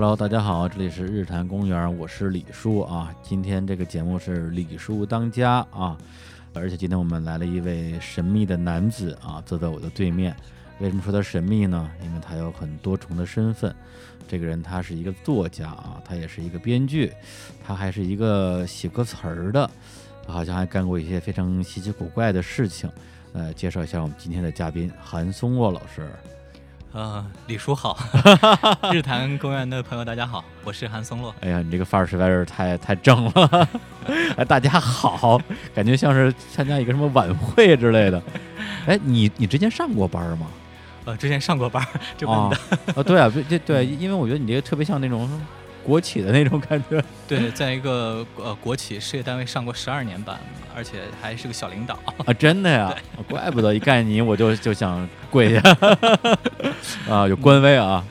Hello，大家好，这里是日坛公园，我是李叔啊。今天这个节目是李叔当家啊，而且今天我们来了一位神秘的男子啊，坐在我的对面。为什么说他神秘呢？因为他有很多重的身份。这个人他是一个作家啊，他也是一个编剧，他还是一个写歌词儿的，好像还干过一些非常稀奇古怪的事情。呃，介绍一下我们今天的嘉宾韩松洛老师。呃，李叔好，日坛公园的朋友大家好，我是韩松洛。哎呀，你这个范儿实在是太太正了！哎，大家好，感觉像是参加一个什么晚会之类的。哎，你你之前上过班吗？呃，之前上过班，这啊啊，对啊，对对，因为我觉得你这个特别像那种国企的那种感觉。对，在一个呃国企事业单位上过十二年班，而且还是个小领导。啊，真的呀，怪不得一看你我就 就想跪下。啊，有官威啊。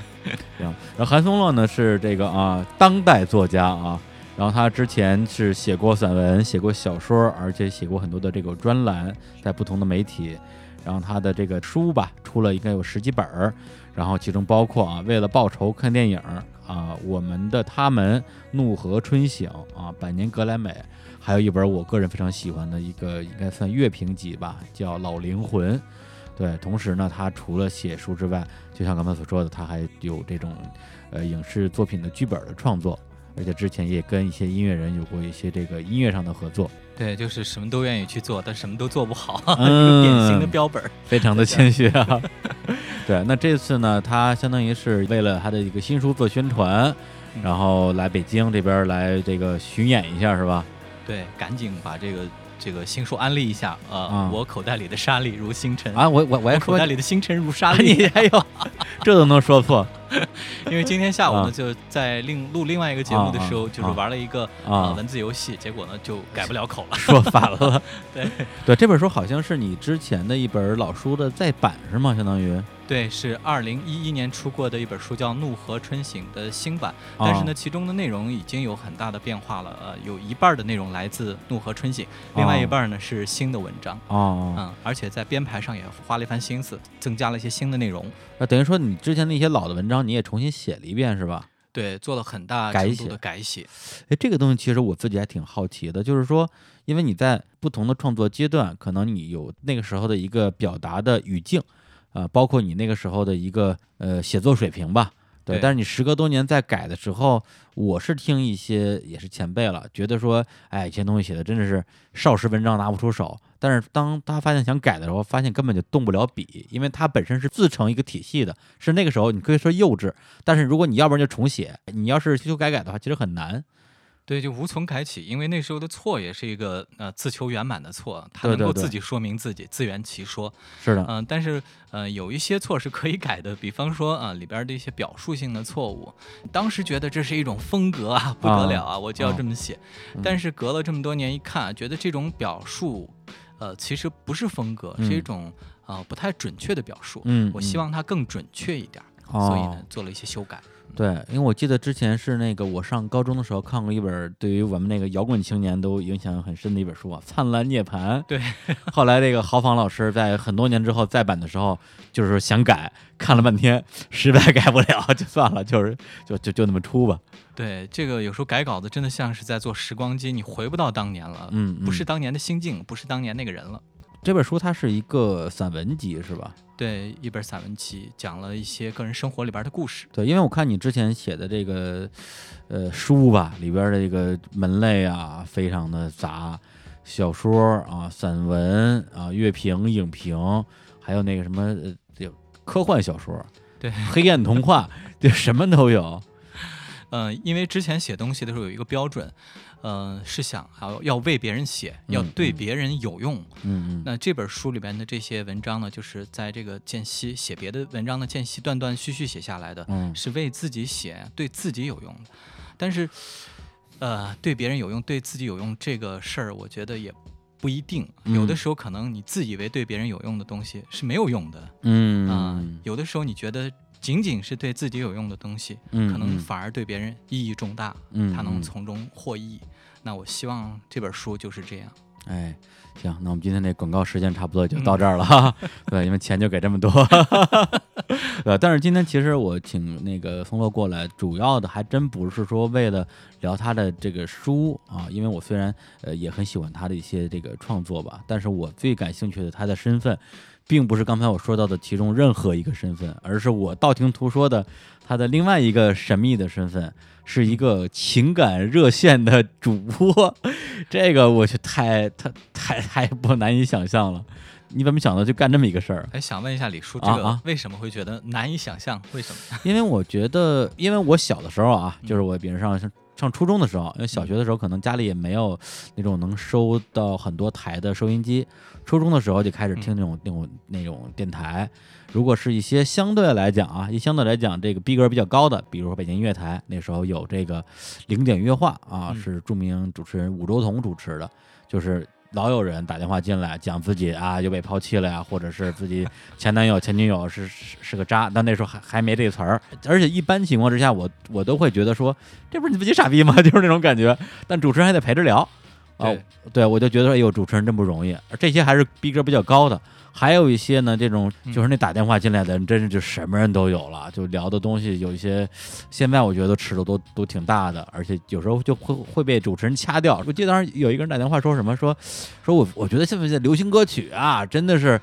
行，然后韩松乐呢是这个啊当代作家啊，然后他之前是写过散文，写过小说，而且写过很多的这个专栏，在不同的媒体。然后他的这个书吧出了应该有十几本儿，然后其中包括啊为了报仇看电影啊我们的他们怒河春醒啊百年格莱美，还有一本我个人非常喜欢的一个应该算乐评集吧，叫老灵魂。对，同时呢，他除了写书之外，就像刚才所说的，他还有这种呃影视作品的剧本的创作，而且之前也跟一些音乐人有过一些这个音乐上的合作。对，就是什么都愿意去做，但什么都做不好，典型的标本，非常的谦虚啊。对，那这次呢，他相当于是为了他的一个新书做宣传，然后来北京这边来这个巡演一下，是吧？对，赶紧把这个。这个新书安利一下，呃，我口袋里的沙粒如星辰啊，我我我还口袋里的星辰如沙粒，哎呦这都能说错，因为今天下午呢就在另录另外一个节目的时候，就是玩了一个啊文字游戏，结果呢就改不了口了，说反了。对对，这本书好像是你之前的一本老书的再版是吗？相当于。对，是二零一一年出过的一本书，叫《怒河春醒》的新版。但是呢，其中的内容已经有很大的变化了。呃，有一半的内容来自《怒河春醒》，另外一半呢是新的文章。哦，嗯，而且在编排上也花了一番心思，增加了一些新的内容。那等于说，你之前那些老的文章你也重新写了一遍，是吧？对，做了很大程度的改写。哎，这个东西其实我自己还挺好奇的，就是说，因为你在不同的创作阶段，可能你有那个时候的一个表达的语境。啊，包括你那个时候的一个呃写作水平吧，对。但是你时隔多年再改的时候，我是听一些也是前辈了，觉得说，哎，以前东西写的真的是少时文章拿不出手。但是当他发现想改的时候，发现根本就动不了笔，因为它本身是自成一个体系的。是那个时候你可以说幼稚，但是如果你要不然就重写，你要是修修改改的话，其实很难。对，就无从改起，因为那时候的错也是一个呃自求圆满的错，他能够自己说明自己，自圆其说。是的，嗯，但是呃有一些错是可以改的，比方说啊里边的一些表述性的错误，当时觉得这是一种风格啊，不得了啊，我就要这么写。但是隔了这么多年一看，觉得这种表述，呃其实不是风格，是一种啊不太准确的表述。嗯，我希望它更准确一点，所以呢做了一些修改。对，因为我记得之前是那个我上高中的时候看过一本对于我们那个摇滚青年都影响很深的一本书啊，《灿烂涅槃》。对，后来这个豪仿老师在很多年之后再版的时候，就是想改，看了半天，实在改不了，就算了，就是就就就那么出吧。对，这个有时候改稿子真的像是在做时光机，你回不到当年了，嗯，不是当年的心境，不是当年那个人了。这本书它是一个散文集，是吧？对，一本散文集，讲了一些个人生活里边的故事。对，因为我看你之前写的这个，呃，书吧，里边的这个门类啊，非常的杂，小说啊、散文啊、乐评、影评，还有那个什么，呃，科幻小说，对，黑暗童话，就什么都有。嗯，因为之前写东西的时候有一个标准。呃，是想要要为别人写，要对别人有用。嗯嗯。那这本书里边的这些文章呢，就是在这个间隙写别的文章的间隙断断续续写下来的，是为自己写，对自己有用的。但是，呃，对别人有用，对自己有用这个事儿，我觉得也不一定。有的时候可能你自以为对别人有用的东西是没有用的。嗯啊，有的时候你觉得。仅仅是对自己有用的东西，可能反而对别人意义重大，他能从中获益。那我希望这本书就是这样。哎。行，那我们今天这广告时间差不多就到这儿了哈。对，因为钱就给这么多。呃，但是今天其实我请那个风乐过来，主要的还真不是说为了聊他的这个书啊，因为我虽然呃也很喜欢他的一些这个创作吧，但是我最感兴趣的他的身份，并不是刚才我说到的其中任何一个身份，而是我道听途说的他的另外一个神秘的身份。是一个情感热线的主播，这个我去太太太太不难以想象了。你怎么想到就干这么一个事儿？哎，想问一下李叔，这个为什么会觉得难以想象？为什么？因为我觉得，因为我小的时候啊，就是我比如上上初中的时候，因为小学的时候可能家里也没有那种能收到很多台的收音机，初中的时候就开始听那种那种那种电台。如果是一些相对来讲啊，一相对来讲这个逼格比较高的，比如说北京音乐台，那时候有这个零点乐话啊，是著名主持人武周彤主持的，就是老有人打电话进来讲自己啊又被抛弃了呀，或者是自己前男友前女友是是个渣，但那时候还还没这词儿，而且一般情况之下，我我都会觉得说这不是你自己傻逼吗？就是那种感觉，但主持人还得陪着聊啊，对我就觉得说哎呦主持人真不容易，这些还是逼格比较高的。还有一些呢，这种就是那打电话进来的人，真是就什么人都有了，就聊的东西有一些，现在我觉得尺度都都挺大的，而且有时候就会会被主持人掐掉。我记得当时有一个人打电话说什么，说说我我觉得现在的流行歌曲啊，真的是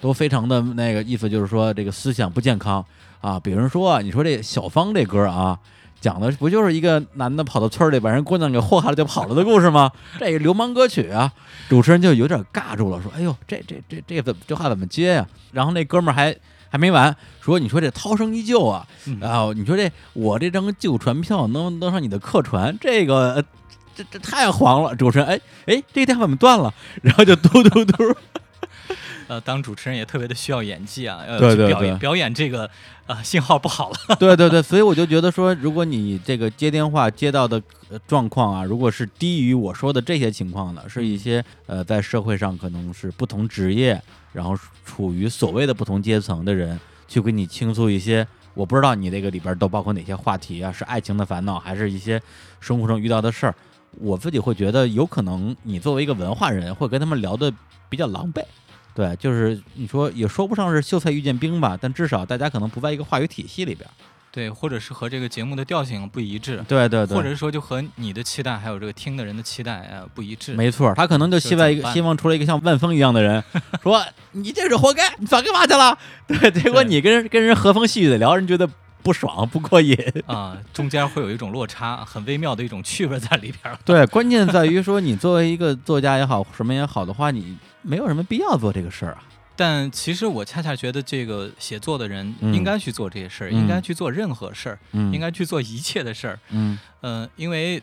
都非常的那个意思，就是说这个思想不健康啊。比如说你说这小芳这歌啊。讲的不就是一个男的跑到村里把人姑娘给祸害了就跑了的故事吗？这个流氓歌曲啊，主持人就有点尬住了，说：“哎呦，这这这这怎么这话怎么接呀？”然后那哥们儿还还没完，说：“你说这涛声依旧啊，然后你说这我这张旧船票能能上你的客船，这个这这太黄了。”主持人，哎哎，这电话怎么断了？然后就嘟嘟嘟。呃，当主持人也特别的需要演技啊，呃表演表演这个呃信号不好了。对对对，所以我就觉得说，如果你这个接电话接到的状况啊，如果是低于我说的这些情况的，是一些呃在社会上可能是不同职业，然后处于所谓的不同阶层的人，去跟你倾诉一些，我不知道你这个里边都包括哪些话题啊，是爱情的烦恼，还是一些生活中遇到的事儿，我自己会觉得有可能你作为一个文化人，会跟他们聊的比较狼狈。对，就是你说也说不上是秀才遇见兵吧，但至少大家可能不在一个话语体系里边，对，或者是和这个节目的调性不一致，对对对，或者是说就和你的期待还有这个听的人的期待呃不一致，没错，他可能就希望一个希望出来一个像万峰一样的人，说你这是活该，你早干嘛去了？对，结果你跟人跟人和风细雨的聊，人觉得不爽不过瘾啊，中间会有一种落差，很微妙的一种趣味在里边。对，关键在于说你作为一个作家也好，什么也好的话，你。没有什么必要做这个事儿啊，但其实我恰恰觉得，这个写作的人应该去做这些事儿，应该去做任何事儿，应该去做一切的事儿。嗯，呃，因为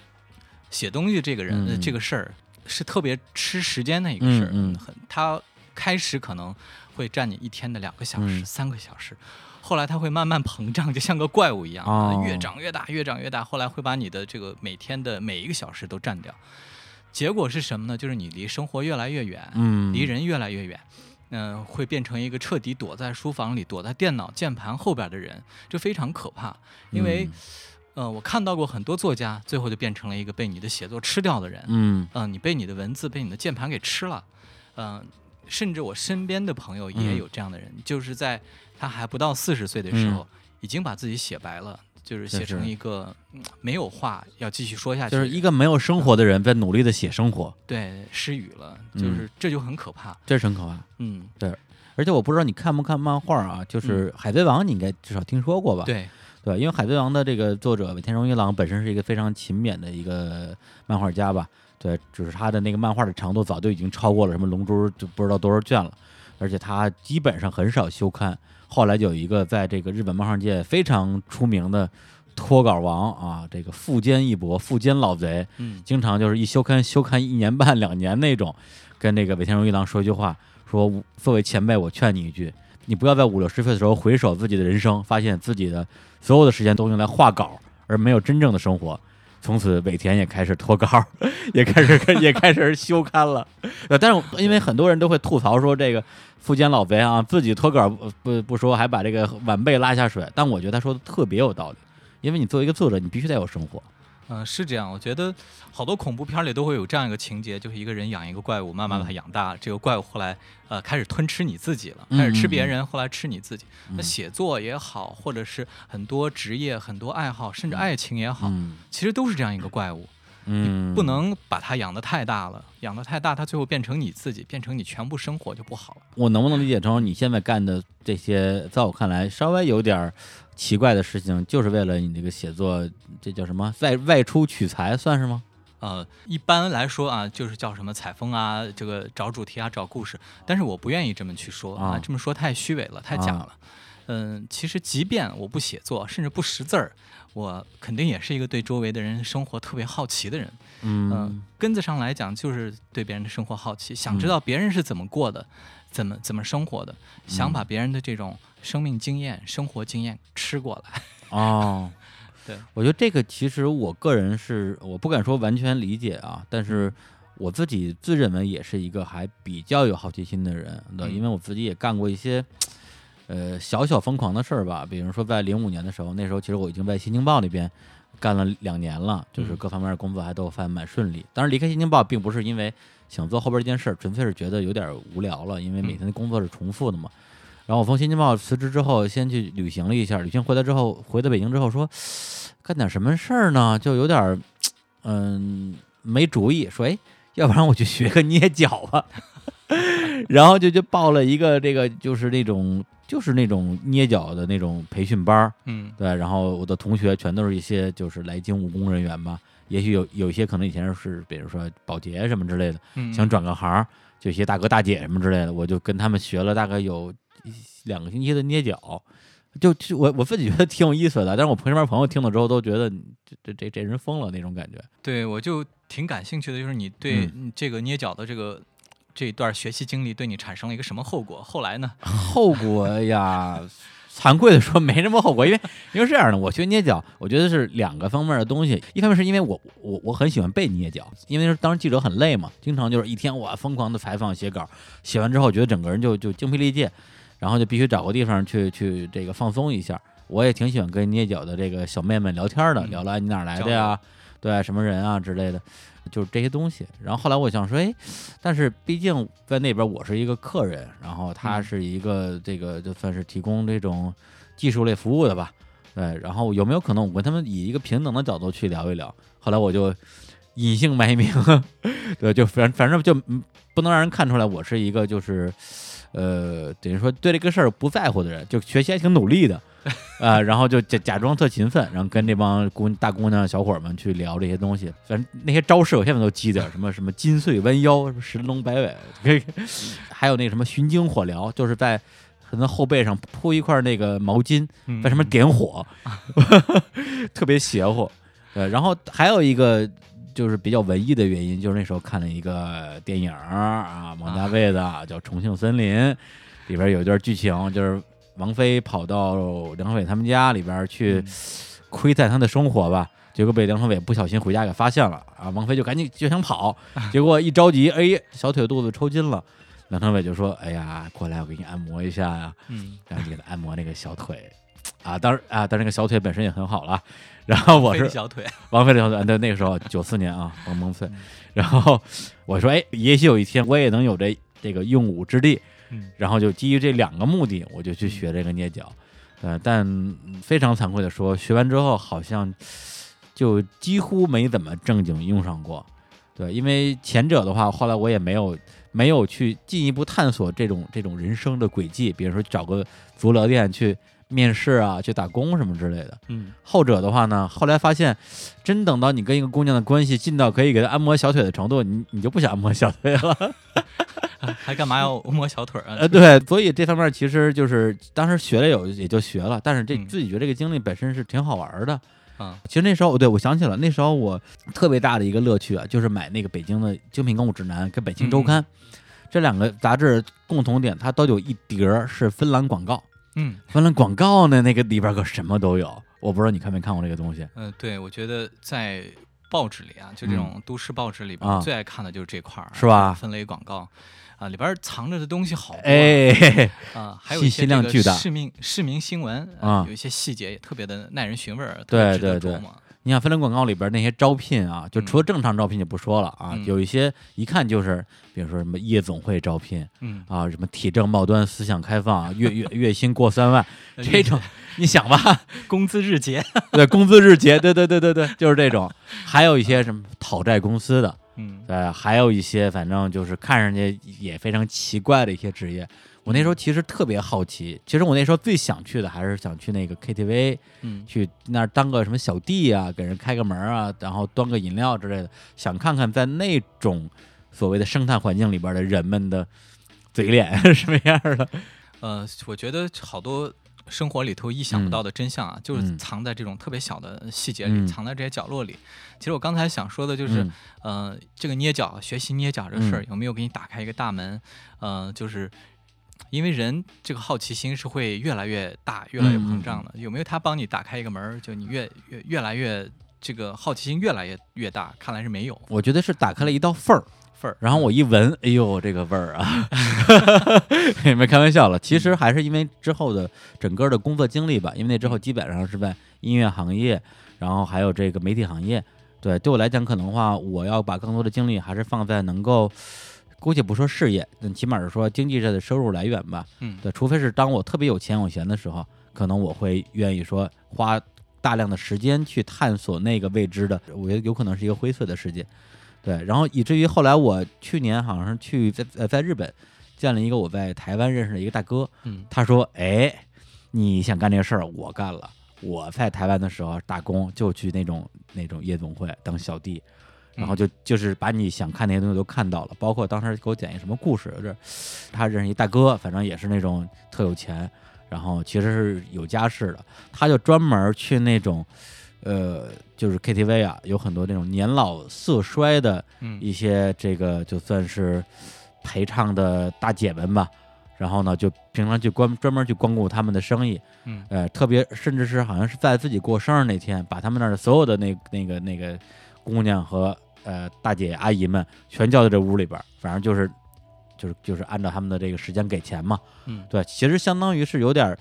写东西这个人这个事儿是特别吃时间的一个事儿，嗯，很他开始可能会占你一天的两个小时、三个小时，后来他会慢慢膨胀，就像个怪物一样，越长越大，越长越大，后来会把你的这个每天的每一个小时都占掉。结果是什么呢？就是你离生活越来越远，嗯，离人越来越远，嗯，会变成一个彻底躲在书房里、躲在电脑键盘后边的人，这非常可怕。因为，呃，我看到过很多作家，最后就变成了一个被你的写作吃掉的人，嗯，嗯，你被你的文字、被你的键盘给吃了，嗯，甚至我身边的朋友也有这样的人，就是在他还不到四十岁的时候，已经把自己写白了。就是写成一个没有话要继续说下去，就是一个没有生活的人在努力的写生活，对，失语了，就是这就很可怕，这是很可怕，嗯，对，而且我不知道你看不看漫画啊，就是《海贼王》，你应该至少听说过吧？对，对，因为《海贼王》的这个作者尾田荣一郎本身是一个非常勤勉的一个漫画家吧，对，就是他的那个漫画的长度早就已经超过了什么《龙珠》就不知道多少卷了，而且他基本上很少休刊。后来就有一个在这个日本漫画界非常出名的脱稿王啊，这个富坚义博，富坚老贼，嗯，经常就是一休刊休刊一年半两年那种，跟那个尾田荣一郎说一句话，说作为前辈，我劝你一句，你不要在五六十岁的时候回首自己的人生，发现自己的所有的时间都用来画稿，而没有真正的生活。从此尾田也开始脱稿，也开始 也开始休刊了。呃，但是因为很多人都会吐槽说这个。富坚老贼啊，自己脱稿不不说，还把这个晚辈拉下水。但我觉得他说的特别有道理，因为你作为一个作者，你必须得有生活。嗯，是这样。我觉得好多恐怖片里都会有这样一个情节，就是一个人养一个怪物，慢慢把它养大，这个怪物后来呃开始吞吃你自己了，开始吃别人，后来吃你自己。那写作也好，或者是很多职业、很多爱好，甚至爱情也好，其实都是这样一个怪物。嗯，不能把它养得太大了，养得太大，它最后变成你自己，变成你全部生活就不好了。我能不能理解成你现在干的这些，在我看来稍微有点奇怪的事情，就是为了你这个写作，这叫什么外外出取材，算是吗？呃，一般来说啊，就是叫什么采风啊，这个找主题啊，找故事。但是我不愿意这么去说啊，这么说太虚伪了，太假了。嗯，其实即便我不写作，甚至不识字儿。我肯定也是一个对周围的人生活特别好奇的人，嗯，根子上来讲就是对别人的生活好奇，想知道别人是怎么过的，怎么怎么生活的，想把别人的这种生命经验、生活经验吃过来。哦，对，我觉得这个其实我个人是我不敢说完全理解啊，但是我自己自认为也是一个还比较有好奇心的人，对，因为我自己也干过一些。呃，小小疯狂的事儿吧，比如说在零五年的时候，那时候其实我已经在《新京报》那边干了两年了，就是各方面的工作还都算蛮顺利。当然，离开《新京报》并不是因为想做后边这件事儿，纯粹是觉得有点无聊了，因为每天的工作是重复的嘛。然后我从《新京报》辞职之后，先去旅行了一下，旅行回来之后，回到北京之后说干点什么事儿呢？就有点嗯没主意，说哎，要不然我去学个捏脚吧。然后就就报了一个这个就是那种。就是那种捏脚的那种培训班儿，嗯，对，然后我的同学全都是一些就是来京务工人员嘛，也许有有一些可能以前是比如说保洁什么之类的，想转个行，就一些大哥大姐什么之类的，我就跟他们学了大概有两个星期的捏脚，就就我我自己觉得挺有意思的，但是我身边朋友听了之后都觉得这这这这人疯了那种感觉。对，我就挺感兴趣的，就是你对这个捏脚的这个。这一段学习经历对你产生了一个什么后果？后来呢？后果呀，惭愧的说没什么后果，因为因为这样的，我学捏脚，我觉得是两个方面的东西。一方面是因为我我我很喜欢被捏脚，因为当时记者很累嘛，经常就是一天我疯狂的采访写稿，写完之后觉得整个人就就精疲力尽，然后就必须找个地方去去这个放松一下。我也挺喜欢跟捏脚的这个小妹妹聊天的，聊了你哪来的呀？对，什么人啊之类的。就是这些东西，然后后来我想说，哎，但是毕竟在那边我是一个客人，然后他是一个这个就算是提供这种技术类服务的吧，对，然后有没有可能我跟他们以一个平等的角度去聊一聊？后来我就隐姓埋名，对，就反反正就不能让人看出来我是一个就是呃等于说对这个事儿不在乎的人，就学习还挺努力的。啊，然后就假假装特勤奋，然后跟这帮姑大姑娘小伙们去聊这些东西。反正那些招式我现在都记得，什么什么金穗弯腰，什么神龙摆尾，还有那什么寻经火疗，就是在可能后背上铺一块那个毛巾，在上面点火，特别邪乎。对，然后还有一个就是比较文艺的原因，就是那时候看了一个电影啊，王家卫的叫《重庆森林》，里边有一段剧情就是。王菲跑到梁朝伟他们家里边去窥探他的生活吧，结果被梁朝伟不小心回家给发现了啊！王菲就赶紧就想跑，结果一着急，哎，小腿肚子抽筋了。梁朝伟就说：“哎呀，过来，我给你按摩一下呀。”嗯，然后就给他按摩那个小腿啊，当然啊，但那个小腿本身也很好了。然后我是小腿，王菲的小腿，对，那个时候九四年啊，萌萌脆。然后我说：“哎，也许有一天我也能有这这个用武之地。”然后就基于这两个目的，我就去学这个捏脚，呃，但非常惭愧的说，学完之后好像就几乎没怎么正经用上过，对，因为前者的话，后来我也没有没有去进一步探索这种这种人生的轨迹，比如说找个足疗店去。面试啊，去打工什么之类的。嗯，后者的话呢，后来发现，真等到你跟一个姑娘的关系近到可以给她按摩小腿的程度，你你就不想按摩小腿了，还干嘛要摸小腿啊？呃，对，所以这方面其实就是当时学了有也就学了，但是这自己觉得这个经历本身是挺好玩的。啊，其实那时候，对我想起了那时候我特别大的一个乐趣啊，就是买那个北京的精品购物指南跟北京周刊这两个杂志共同点，它都有一叠是芬兰广告。嗯，芬兰广告呢，那个里边可什么都有。我不知道你看没看过这个东西。嗯，对，我觉得在报纸里啊，就这种都市报纸里边，最爱看的就是这块儿，是吧？分类广告啊，里边藏着的东西好多。哎，啊，还有一些量巨大市民市民新闻啊，有一些细节也特别的耐人寻味儿，对对对。你像分类广告里边那些招聘啊，就除了正常招聘就不说了啊，有一些一看就是，比如说什么夜总会招聘，嗯啊，什么体正貌端、思想开放，月月月薪过三万，这种你想吧，工资日结，对，工资日结，对对对对对，就是这种。还有一些什么讨债公司的，嗯，对，还有一些反正就是看上去也非常奇怪的一些职业。我那时候其实特别好奇，其实我那时候最想去的还是想去那个 KTV，嗯，去那儿当个什么小弟啊，给人开个门啊，然后端个饮料之类的，想看看在那种所谓的生态环境里边的人们的嘴脸是什么样的。呃，我觉得好多生活里头意想不到的真相啊，就是藏在这种特别小的细节里，藏在这些角落里。其实我刚才想说的就是，呃，这个捏脚，学习捏脚这事儿有没有给你打开一个大门？呃，就是。因为人这个好奇心是会越来越大、越来越膨胀的。有没有他帮你打开一个门，就你越越越来越这个好奇心越来越越大？看来是没有。我觉得是打开了一道缝儿，然后我一闻，哎呦，这个味儿啊！没开玩笑了。其实还是因为之后的整个的工作经历吧。因为那之后基本上是在音乐行业，然后还有这个媒体行业。对，对我来讲，可能话我要把更多的精力还是放在能够。姑且不说事业，但起码是说经济上的收入来源吧。嗯，对，除非是当我特别有钱有闲的时候，可能我会愿意说花大量的时间去探索那个未知的，我觉得有可能是一个灰色的世界。对，然后以至于后来我去年好像是去在呃在日本见了一个我在台湾认识的一个大哥，嗯，他说：“哎，你想干这个事儿，我干了。我在台湾的时候打工就去那种那种夜总会当小弟。”然后就就是把你想看那些东西都看到了，包括当时给我讲一什么故事，就是他认识一大哥，反正也是那种特有钱，然后其实是有家室的，他就专门去那种，呃，就是 KTV 啊，有很多那种年老色衰的一些这个就算是陪唱的大姐们吧，然后呢就平常去关专门去光顾他们的生意，嗯，呃，特别甚至是好像是在自己过生日那天，把他们那儿的所有的那那个那个姑娘和呃，大姐阿姨们全叫到这屋里边，反正就是，就是就是按照他们的这个时间给钱嘛。嗯，对，其实相当于是有点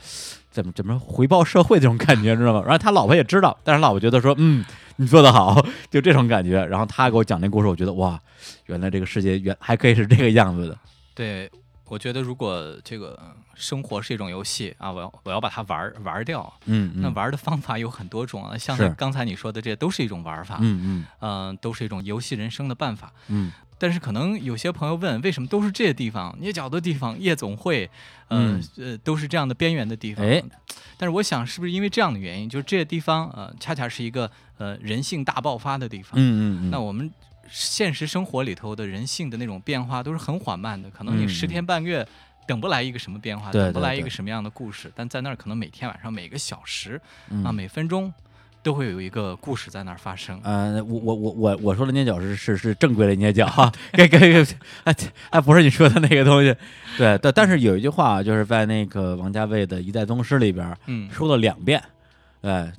怎么怎么回报社会这种感觉，知道吗？然后他老婆也知道，但是老婆觉得说，嗯，你做的好，就这种感觉。然后他给我讲那故事，我觉得哇，原来这个世界原还可以是这个样子的。对。我觉得，如果这个生活是一种游戏啊，我要我要把它玩玩掉，嗯，那玩的方法有很多种啊，像刚才你说的，这都是一种玩法，嗯嗯，嗯，都是一种游戏人生的办法，嗯。但是可能有些朋友问，为什么都是这些地方？捏脚的地方、夜总会，嗯呃，都是这样的边缘的地方。哎，但是我想，是不是因为这样的原因，就是这些地方呃，恰恰是一个呃人性大爆发的地方。嗯嗯。那我们。现实生活里头的人性的那种变化都是很缓慢的，可能你十天半个月等不来一个什么变化，等不来一个什么样的故事，但在那儿可能每天晚上每个小时啊每分钟都会有一个故事在那儿发生。呃，我我我我我说的捏脚是是是正规的捏脚哈，给给给，哎哎不是你说的那个东西，对但但是有一句话就是在那个王家卫的一代宗师里边嗯说了两遍，哎，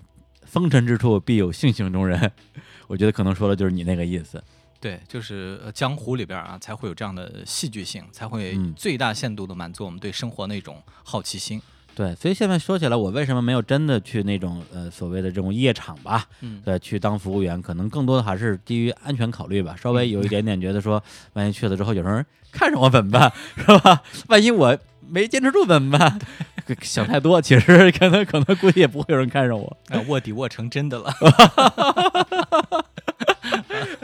风尘之处必有性情中人，我觉得可能说的就是你那个意思。对，就是江湖里边啊，才会有这样的戏剧性，才会最大限度的满足我们对生活那种好奇心。对，所以现在说起来，我为什么没有真的去那种呃所谓的这种夜场吧？嗯，对，去当服务员，可能更多的还是基于安全考虑吧。稍微有一点点觉得说，万一去了之后有人看上我怎么办，是吧？万一我没坚持住怎么办？想太多，其实可能可能估计也不会有人看上我。卧底卧成真的了。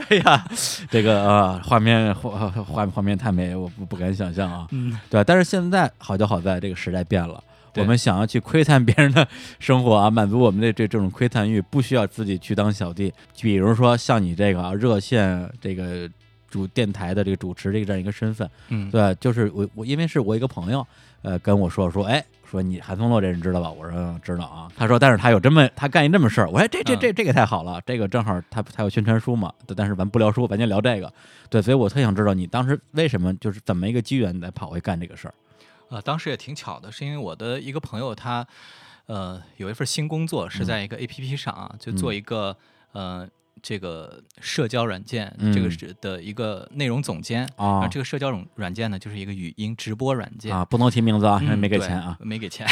哎呀，这个啊，画面画画画面太美，我不不敢想象啊。嗯，对，但是现在好就好在这个时代变了，我们想要去窥探别人的生活啊，满足我们的这这种窥探欲，不需要自己去当小弟。比如说像你这个热线这个主电台的这个主持这个这样一个身份，嗯，对，就是我我因为是我一个朋友，呃，跟我说说，哎。说你韩松洛这人知道吧？我说知道啊。他说，但是他有这么他干一这么事儿。我说这这这这个太好了，这个正好他他有宣传书嘛。但是咱不聊书，咱就聊这个。对，所以我特想知道你当时为什么就是怎么一个机缘来跑回干这个事儿。呃，当时也挺巧的，是因为我的一个朋友他呃有一份新工作是在一个 A P P 上啊，就做一个呃。这个社交软件，这个是的一个内容总监啊。这个社交软软件呢，就是一个语音直播软件啊，不能提名字啊，因为没给钱啊，没给钱。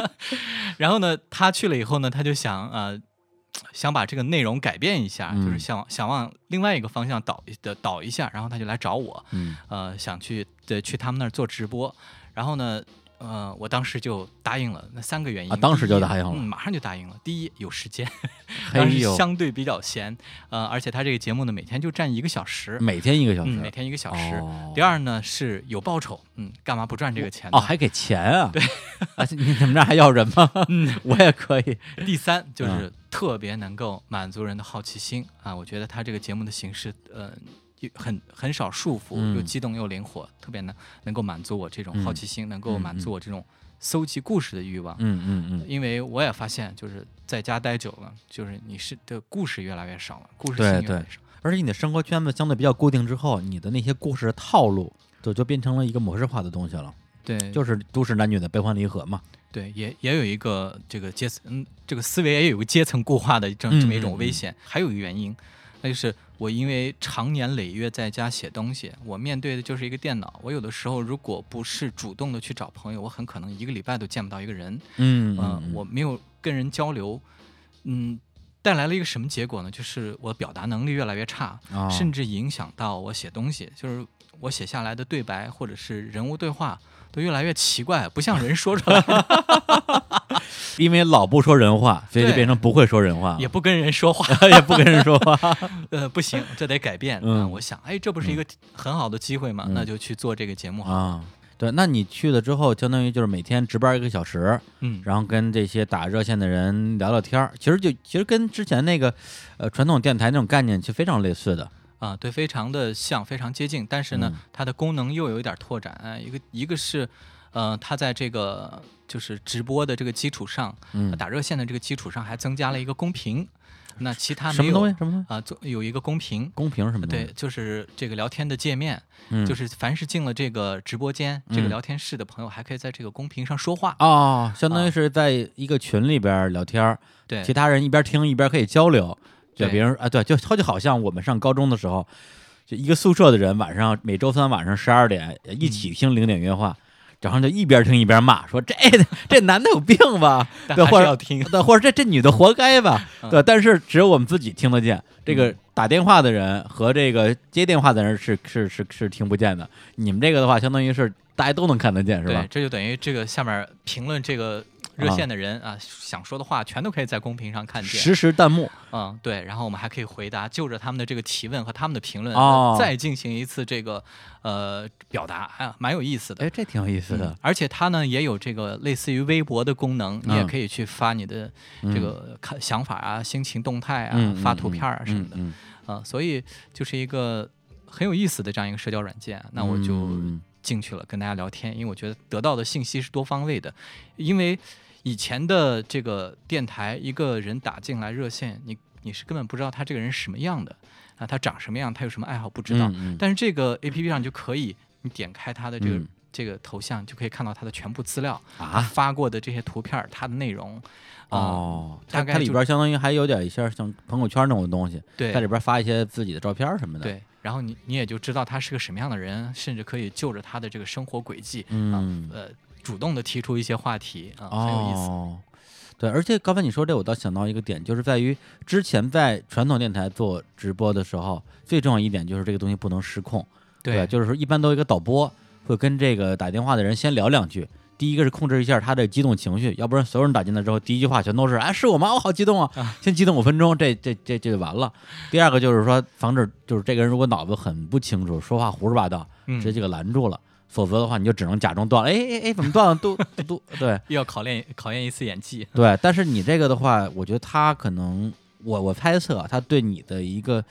然后呢，他去了以后呢，他就想啊，想把这个内容改变一下，就是想想往另外一个方向导的导一下，然后他就来找我，呃，想去对去他们那儿做直播，然后呢。呃，我当时就答应了，那三个原因啊，当时就答应了，马上就答应了。第一，有时间，当时相对比较闲，呃，而且他这个节目呢，每天就占一个小时，每天一个小时，每天一个小时。第二呢，是有报酬，嗯，干嘛不赚这个钱呢？哦，还给钱啊？对，你你们这还要人吗？嗯，我也可以。第三就是特别能够满足人的好奇心啊，我觉得他这个节目的形式，呃。很很少束缚，又激动又灵活，特别能能够满足我这种好奇心，能够满足我这种搜集故事的欲望。嗯嗯嗯。因为我也发现，就是在家待久了，就是你是的故事越来越少了，故事性越来越少。而且你的生活圈子相对比较固定之后，你的那些故事的套路就就变成了一个模式化的东西了。对，就是都市男女的悲欢离合嘛。对，也也有一个这个阶层，嗯，这个思维也有个阶层固化的这这么一种危险。还有一个原因，那就是。我因为常年累月在家写东西，我面对的就是一个电脑。我有的时候如果不是主动的去找朋友，我很可能一个礼拜都见不到一个人。嗯嗯，我没有跟人交流，嗯，带来了一个什么结果呢？就是我表达能力越来越差，甚至影响到我写东西。就是我写下来的对白或者是人物对话都越来越奇怪，不像人说出来。因为老不说人话，所以就变成不会说人话，也不跟人说话，也不跟人说话。呃，不行，这得改变。嗯，我想，哎，这不是一个很好的机会吗？那就去做这个节目啊。对，那你去了之后，相当于就是每天值班一个小时，嗯，然后跟这些打热线的人聊聊天儿。其实就其实跟之前那个呃传统电台那种概念其实非常类似的啊，对，非常的像，非常接近。但是呢，它的功能又有一点拓展。啊，一个一个是。呃，它在这个就是直播的这个基础上，打热线的这个基础上，还增加了一个公屏。那其他什么东西？什么啊？做有一个公屏，公屏什么？对，就是这个聊天的界面，嗯就是凡是进了这个直播间、这个聊天室的朋友，还可以在这个公屏上说话哦，相当于是在一个群里边聊天对，其他人一边听一边可以交流，对别人啊，对，就就好像我们上高中的时候，就一个宿舍的人，晚上每周三晚上十二点一起听零点乐话。然后就一边听一边骂，说这这男的有病吧？对，或者要听，对，或者这这女的活该吧？对，但是只有我们自己听得见，这个打电话的人和这个接电话的人是是是是听不见的。你们这个的话，相当于是大家都能看得见，是吧？这就等于这个下面评论这个。热线的人啊，想说的话全都可以在公屏上看见，实时弹幕。嗯，对，然后我们还可以回答，就着他们的这个提问和他们的评论，再进行一次这个呃表达，哎，蛮有意思的。哎，这挺有意思的。而且它呢也有这个类似于微博的功能，你也可以去发你的这个看想法啊、心情动态啊、发图片啊什么的。嗯，所以就是一个很有意思的这样一个社交软件。那我就进去了，跟大家聊天，因为我觉得得到的信息是多方位的，因为。以前的这个电台，一个人打进来热线，你你是根本不知道他这个人什么样的啊，他长什么样，他有什么爱好不知道。但是这个 A P P 上就可以，你点开他的这个这个头像，就可以看到他的全部资料啊，发过的这些图片，他的内容。哦，大概它里边相当于还有点一些像朋友圈那种东西，对，在里边发一些自己的照片什么的。对，然后你你也就知道他是个什么样的人，甚至可以就着他的这个生活轨迹，嗯呃。主动的提出一些话题啊，很有意思。对，而且刚才你说这，我倒想到一个点，就是在于之前在传统电台做直播的时候，最重要一点就是这个东西不能失控。对，就是说一般都有一个导播会跟这个打电话的人先聊两句。第一个是控制一下他的激动情绪，要不然所有人打进来之后，第一句话全都是“哎，是我吗？我好激动啊！”先激动五分钟，这这这这就完了。第二个就是说防止就是这个人如果脑子很不清楚，说话胡说八道，直接就给拦住了。否则的话，你就只能假装断了。哎哎哎，怎么断了？都都对，又要考验考验一次演技。对，但是你这个的话，我觉得他可能，我我猜测他对你的一个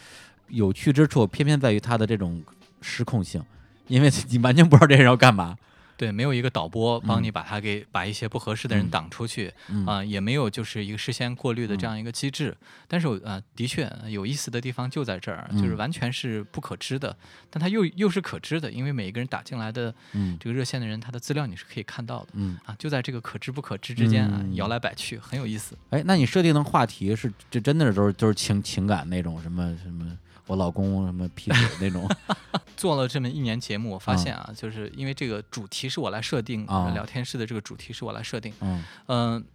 有趣之处，偏偏在于他的这种失控性，因为你完全不知道这人要干嘛。对，没有一个导播帮你把它给把一些不合适的人挡出去啊，也没有就是一个事先过滤的这样一个机制。但是呃，的确有意思的地方就在这儿，就是完全是不可知的，但它又又是可知的，因为每一个人打进来的这个热线的人，他的资料你是可以看到的。嗯啊，就在这个可知不可知之间啊，摇来摆去，很有意思。哎，那你设定的话题是这真的是都是都是情情感那种什么什么？我老公什么劈腿 那种，做了这么一年节目，我发现啊，就是因为这个主题是我来设定，聊天室的这个主题是我来设定，嗯。嗯，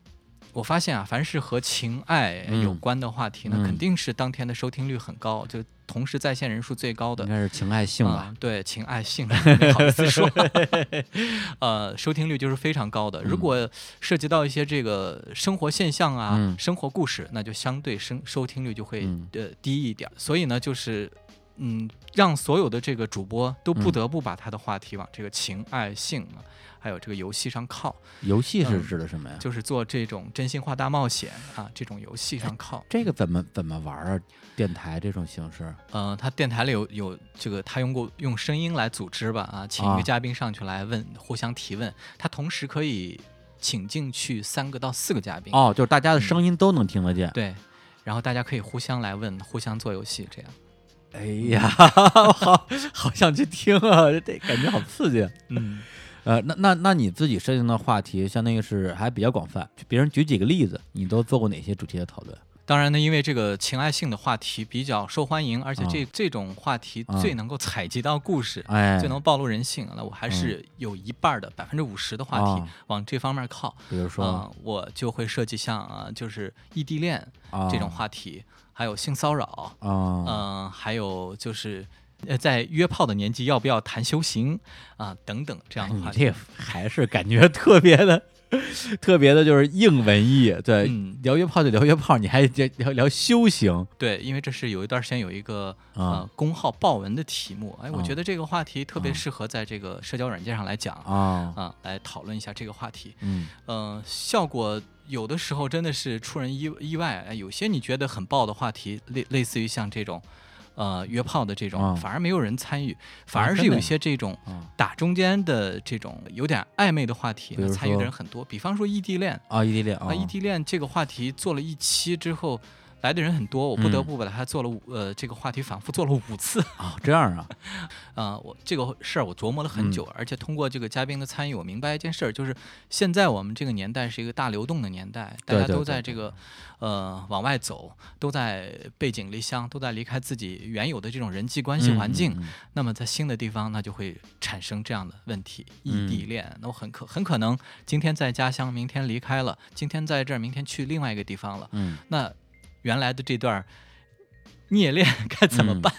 我发现啊，凡是和情爱有关的话题呢，肯定是当天的收听率很高，就同时在线人数最高的。应该是情爱性吧？对，情爱性，没好意思说。呃，收听率就是非常高的。如果涉及到一些这个生活现象啊、生活故事，那就相对收收听率就会呃低一点。所以呢，就是嗯，让所有的这个主播都不得不把他的话题往这个情爱性啊。还有这个游戏上靠，游戏是指的什么呀？就是做这种真心话大冒险啊，这种游戏上靠。这个怎么怎么玩啊？电台这种形式？嗯，他电台里有有这个，他用过用声音来组织吧？啊，请一个嘉宾上去来问，互相提问。他同时可以请进去三个到四个嘉宾。哦，就是大家的声音都能听得见。对，然后大家可以互相来问，互相做游戏，这样。哎呀，好好想去听啊！这感觉好刺激。嗯。呃，那那那你自己设定的话题，相当于是还比较广泛。就别人举几个例子，你都做过哪些主题的讨论？当然呢，因为这个情爱性的话题比较受欢迎，而且这这种话题最能够采集到故事，哎，最能暴露人性。那我还是有一半的百分之五十的话题往这方面靠。比如说，我就会设计像啊，就是异地恋这种话题，还有性骚扰，嗯，还有就是。呃，在约炮的年纪要不要谈修行啊？等等这样的话题，还是感觉特别的、特别的，就是硬文艺。对，聊约炮就聊约炮，你还聊聊修行？对，因为这是有一段时间有一个呃公号爆文的题目，哎，我觉得这个话题特别适合在这个社交软件上来讲啊啊，来讨论一下这个话题。嗯嗯，效果有的时候真的是出人意意外。有些你觉得很爆的话题，类类似于像这种。呃，约炮的这种反而没有人参与，反而是有一些这种打中间的这种有点暧昧的话题，参与的人很多。比方说异地恋啊，异地恋啊，异地恋这个话题做了一期之后。来的人很多，我不得不把它做了五呃这个话题反复做了五次。啊，这样啊，啊 我这个事儿我琢磨了很久，而且通过这个嘉宾的参与，我明白一件事儿，就是现在我们这个年代是一个大流动的年代，大家都在这个呃往外走，都在背井离乡，都在离开自己原有的这种人际关系环境，那么在新的地方，那就会产生这样的问题，异地恋，那我很可很可能今天在家乡，明天离开了，今天在这儿，明天去另外一个地方了，嗯，那。原来的这段孽恋 该怎么办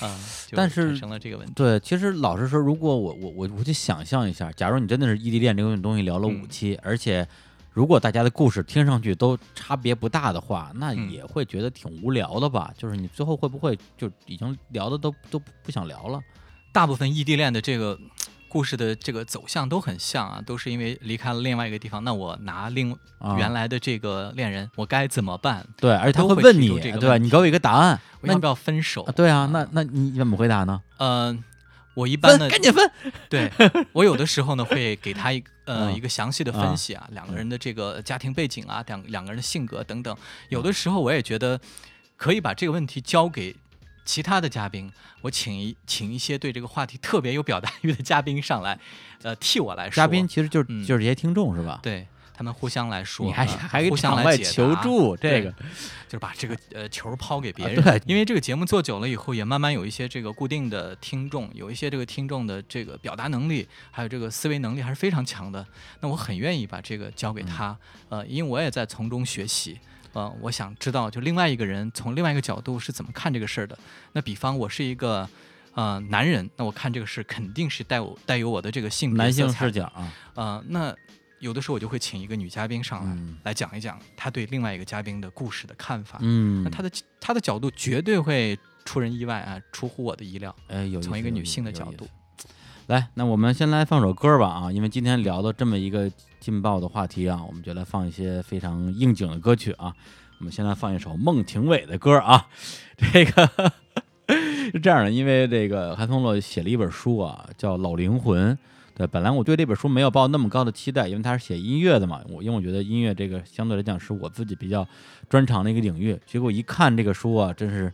啊？但是成了这个问题。对，其实老实说，如果我我我我去想象一下，假如你真的是异地恋这个东西聊了五期，而且如果大家的故事听上去都差别不大的话，那也会觉得挺无聊的吧？就是你最后会不会就已经聊的都都不想聊了？大部分异地恋的这个。故事的这个走向都很像啊，都是因为离开了另外一个地方。那我拿另原来的这个恋人，我该怎么办？对，而且他会问你这个，对吧？你给我一个答案，要不要分手？对啊，那那你怎么回答呢？嗯，我一般呢，赶紧分。对我有的时候呢，会给他一呃 一个详细的分析啊，两个人的这个家庭背景啊，两两个人的性格等等。有的时候我也觉得可以把这个问题交给。其他的嘉宾，我请一请一些对这个话题特别有表达欲的 嘉宾上来，呃，替我来说。嘉宾其实就是就是这些听众是吧？对他们互相来说，你还还互相来求助，这个就是把这个呃球抛给别人。对，因为这个节目做久了以后，也慢慢有一些这个固定的听众，有一些这个听众的这个表达能力，还有这个思维能力还是非常强的。那我很愿意把这个交给他，呃，因为我也在从中学习。呃，我想知道，就另外一个人从另外一个角度是怎么看这个事儿的。那比方我是一个呃男人，那我看这个事肯定是带我带有我的这个性男性视角啊。呃，那有的时候我就会请一个女嘉宾上来，来讲一讲她对另外一个嘉宾的故事的看法。嗯，那她的她的角度绝对会出人意外啊，出乎我的意料。哎，有从一个女性的角度。来，那我们先来放首歌吧啊，因为今天聊的这么一个劲爆的话题啊，我们就来放一些非常应景的歌曲啊。我们先来放一首孟庭苇的歌啊，这个 是这样的，因为这个韩松洛写了一本书啊，叫《老灵魂》。对，本来我对这本书没有抱那么高的期待，因为他是写音乐的嘛，我因为我觉得音乐这个相对来讲是我自己比较专长的一个领域。结果一看这个书啊，真是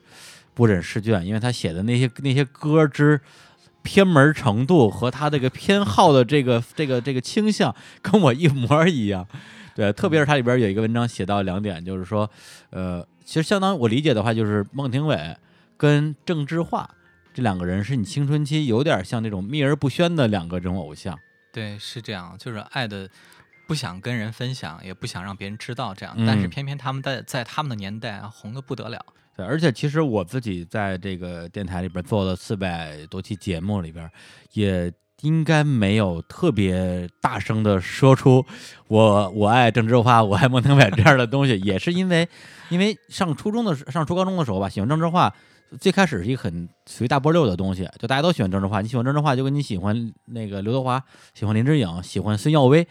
不忍释卷，因为他写的那些那些歌之。偏门程度和他这个偏好的这个这个这个倾向跟我一模一样，对，特别是他里边有一个文章写到两点，就是说，呃，其实相当于我理解的话，就是孟庭苇跟郑智化这两个人是你青春期有点像那种秘而不宣的两个这种偶像。对，是这样，就是爱的不想跟人分享，也不想让别人知道这样，但是偏偏他们在在他们的年代红的不得了。对，而且其实我自己在这个电台里边做了四百多期节目里边，也应该没有特别大声的说出我我爱郑智化，我爱孟庭苇这样的东西，也是因为因为上初中的上初高中的时候吧，喜欢郑智化。最开始是一个很属于大波六的东西，就大家都喜欢郑智化。你喜欢郑智化，就跟你喜欢那个刘德华、喜欢林志颖、喜欢孙耀威，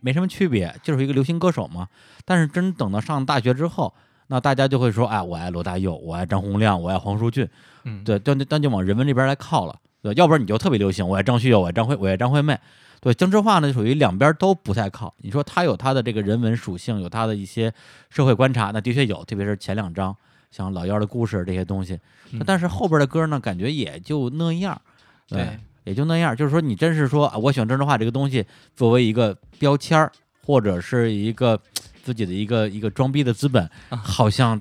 没什么区别，就是一个流行歌手嘛。但是真等到上大学之后，那大家就会说，哎，我爱罗大佑，我爱张洪亮，我爱黄舒骏，嗯，对，但但就往人文这边来靠了，对，要不然你就特别流行，我爱张学友，我爱张惠，我爱张惠妹，对，郑智化呢属于两边都不太靠。你说他有他的这个人文属性，有他的一些社会观察，那的确有，特别是前两章。像老幺的故事这些东西，但是后边的歌呢，感觉也就那样，对，也就那样。就是说，你真是说，我喜欢郑智化这个东西作为一个标签儿，或者是一个自己的一个一个装逼的资本，好像。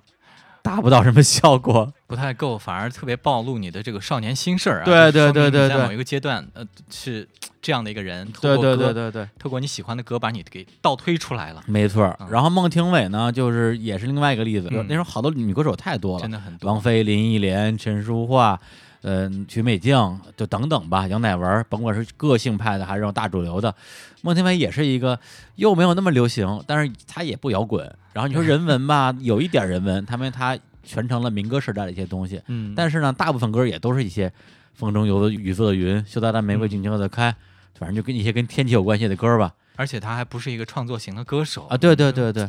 达不到什么效果，不太够，反而特别暴露你的这个少年心事儿啊！对对对对，在某一个阶段，呃，是这样的一个人，对对对对对，透过你喜欢的歌把你给倒推出来了，没错。然后孟庭苇呢，就是也是另外一个例子，那时候好多女歌手太多了，真的很多，王菲、林忆莲、陈淑桦。嗯，曲美静就等等吧，杨乃文，甭管是个性派的还是这种大主流的，孟庭苇也是一个又没有那么流行，但是他也不摇滚。然后你说人文吧，有一点人文，他们他全成了民歌时代的一些东西。嗯，但是呢，大部分歌也都是一些风中有的雨做的云，羞答答玫瑰静悄悄的开，反正就跟一些跟天气有关系的歌吧。而且他还不是一个创作型的歌手啊，对对对对，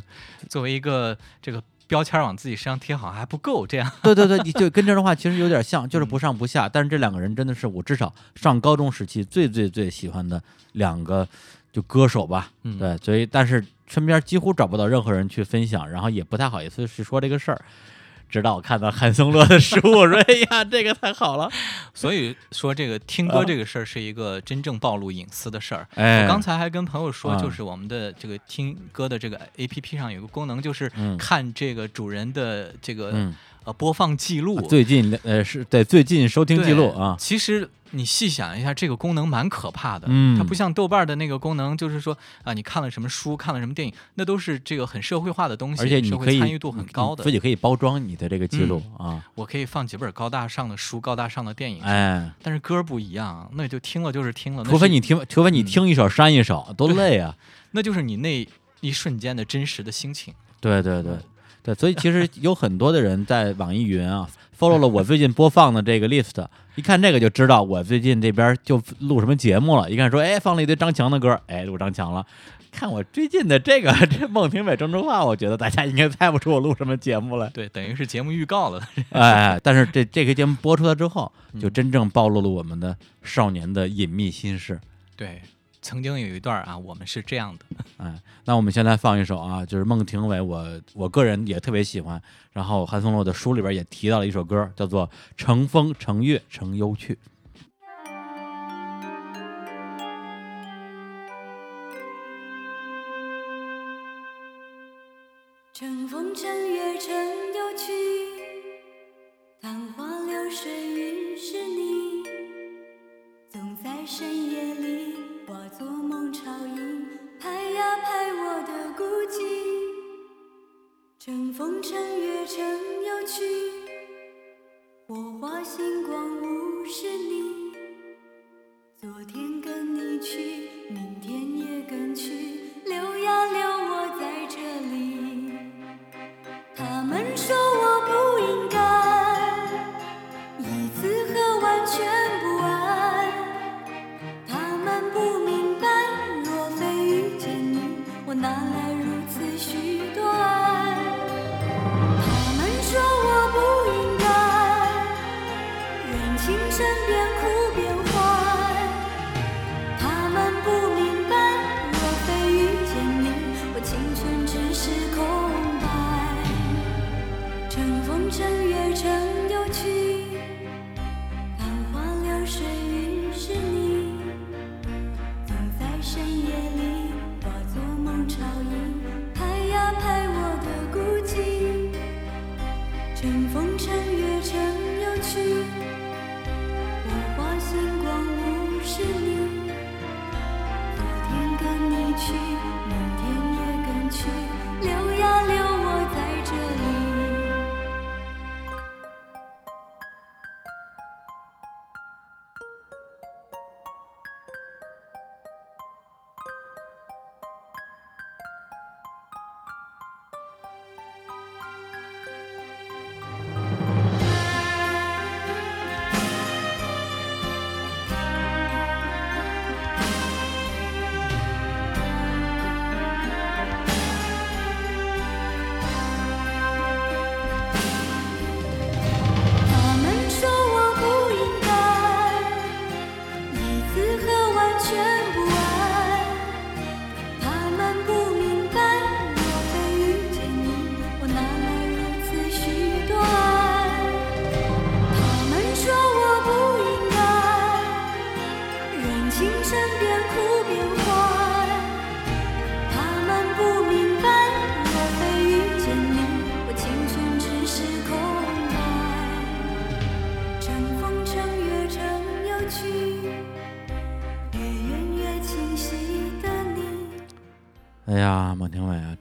作为一个这个。标签往自己身上贴好像还不够，这样 对对对，你就跟这的话其实有点像，就是不上不下。但是这两个人真的是我至少上高中时期最最最喜欢的两个就歌手吧。对，所以但是身边几乎找不到任何人去分享，然后也不太好意思去说这个事儿。直到我看到韩松洛的书，我说：“哎呀，这个太好了。”所以说，这个听歌这个事儿是一个真正暴露隐私的事儿。哎，我刚才还跟朋友说，就是我们的这个听歌的这个 A P P 上有个功能，就是看这个主人的这个呃播放记录，最近呃是对最近收听记录啊。其实。你细想一下，这个功能蛮可怕的。嗯，它不像豆瓣的那个功能，就是说啊，你看了什么书，看了什么电影，那都是这个很社会化的东西，而且你可以参与度很高的，自己可以包装你的这个记录啊。我可以放几本高大上的书、高大上的电影，哎，但是歌不一样，那就听了就是听了。除非你听，除非你听一首删一首，多累啊！那就是你那一瞬间的真实的心情。对对对对，所以其实有很多的人在网易云啊。follow 了我最近播放的这个 list，一看这个就知道我最近这边就录什么节目了。一看说，哎，放了一堆张强的歌，哎，录张强了。看我最近的这个这孟庭苇、郑智化，我觉得大家应该猜不出我录什么节目了。对，等于是节目预告了。哎，但是这这个节目播出来之后，就真正暴露了我们的少年的隐秘心事。对。曾经有一段啊，我们是这样的，嗯，那我们现在放一首啊，就是孟庭苇，我我个人也特别喜欢。然后韩松洛的书里边也提到了一首歌，叫做《乘风乘月乘忧去》。去，火花星光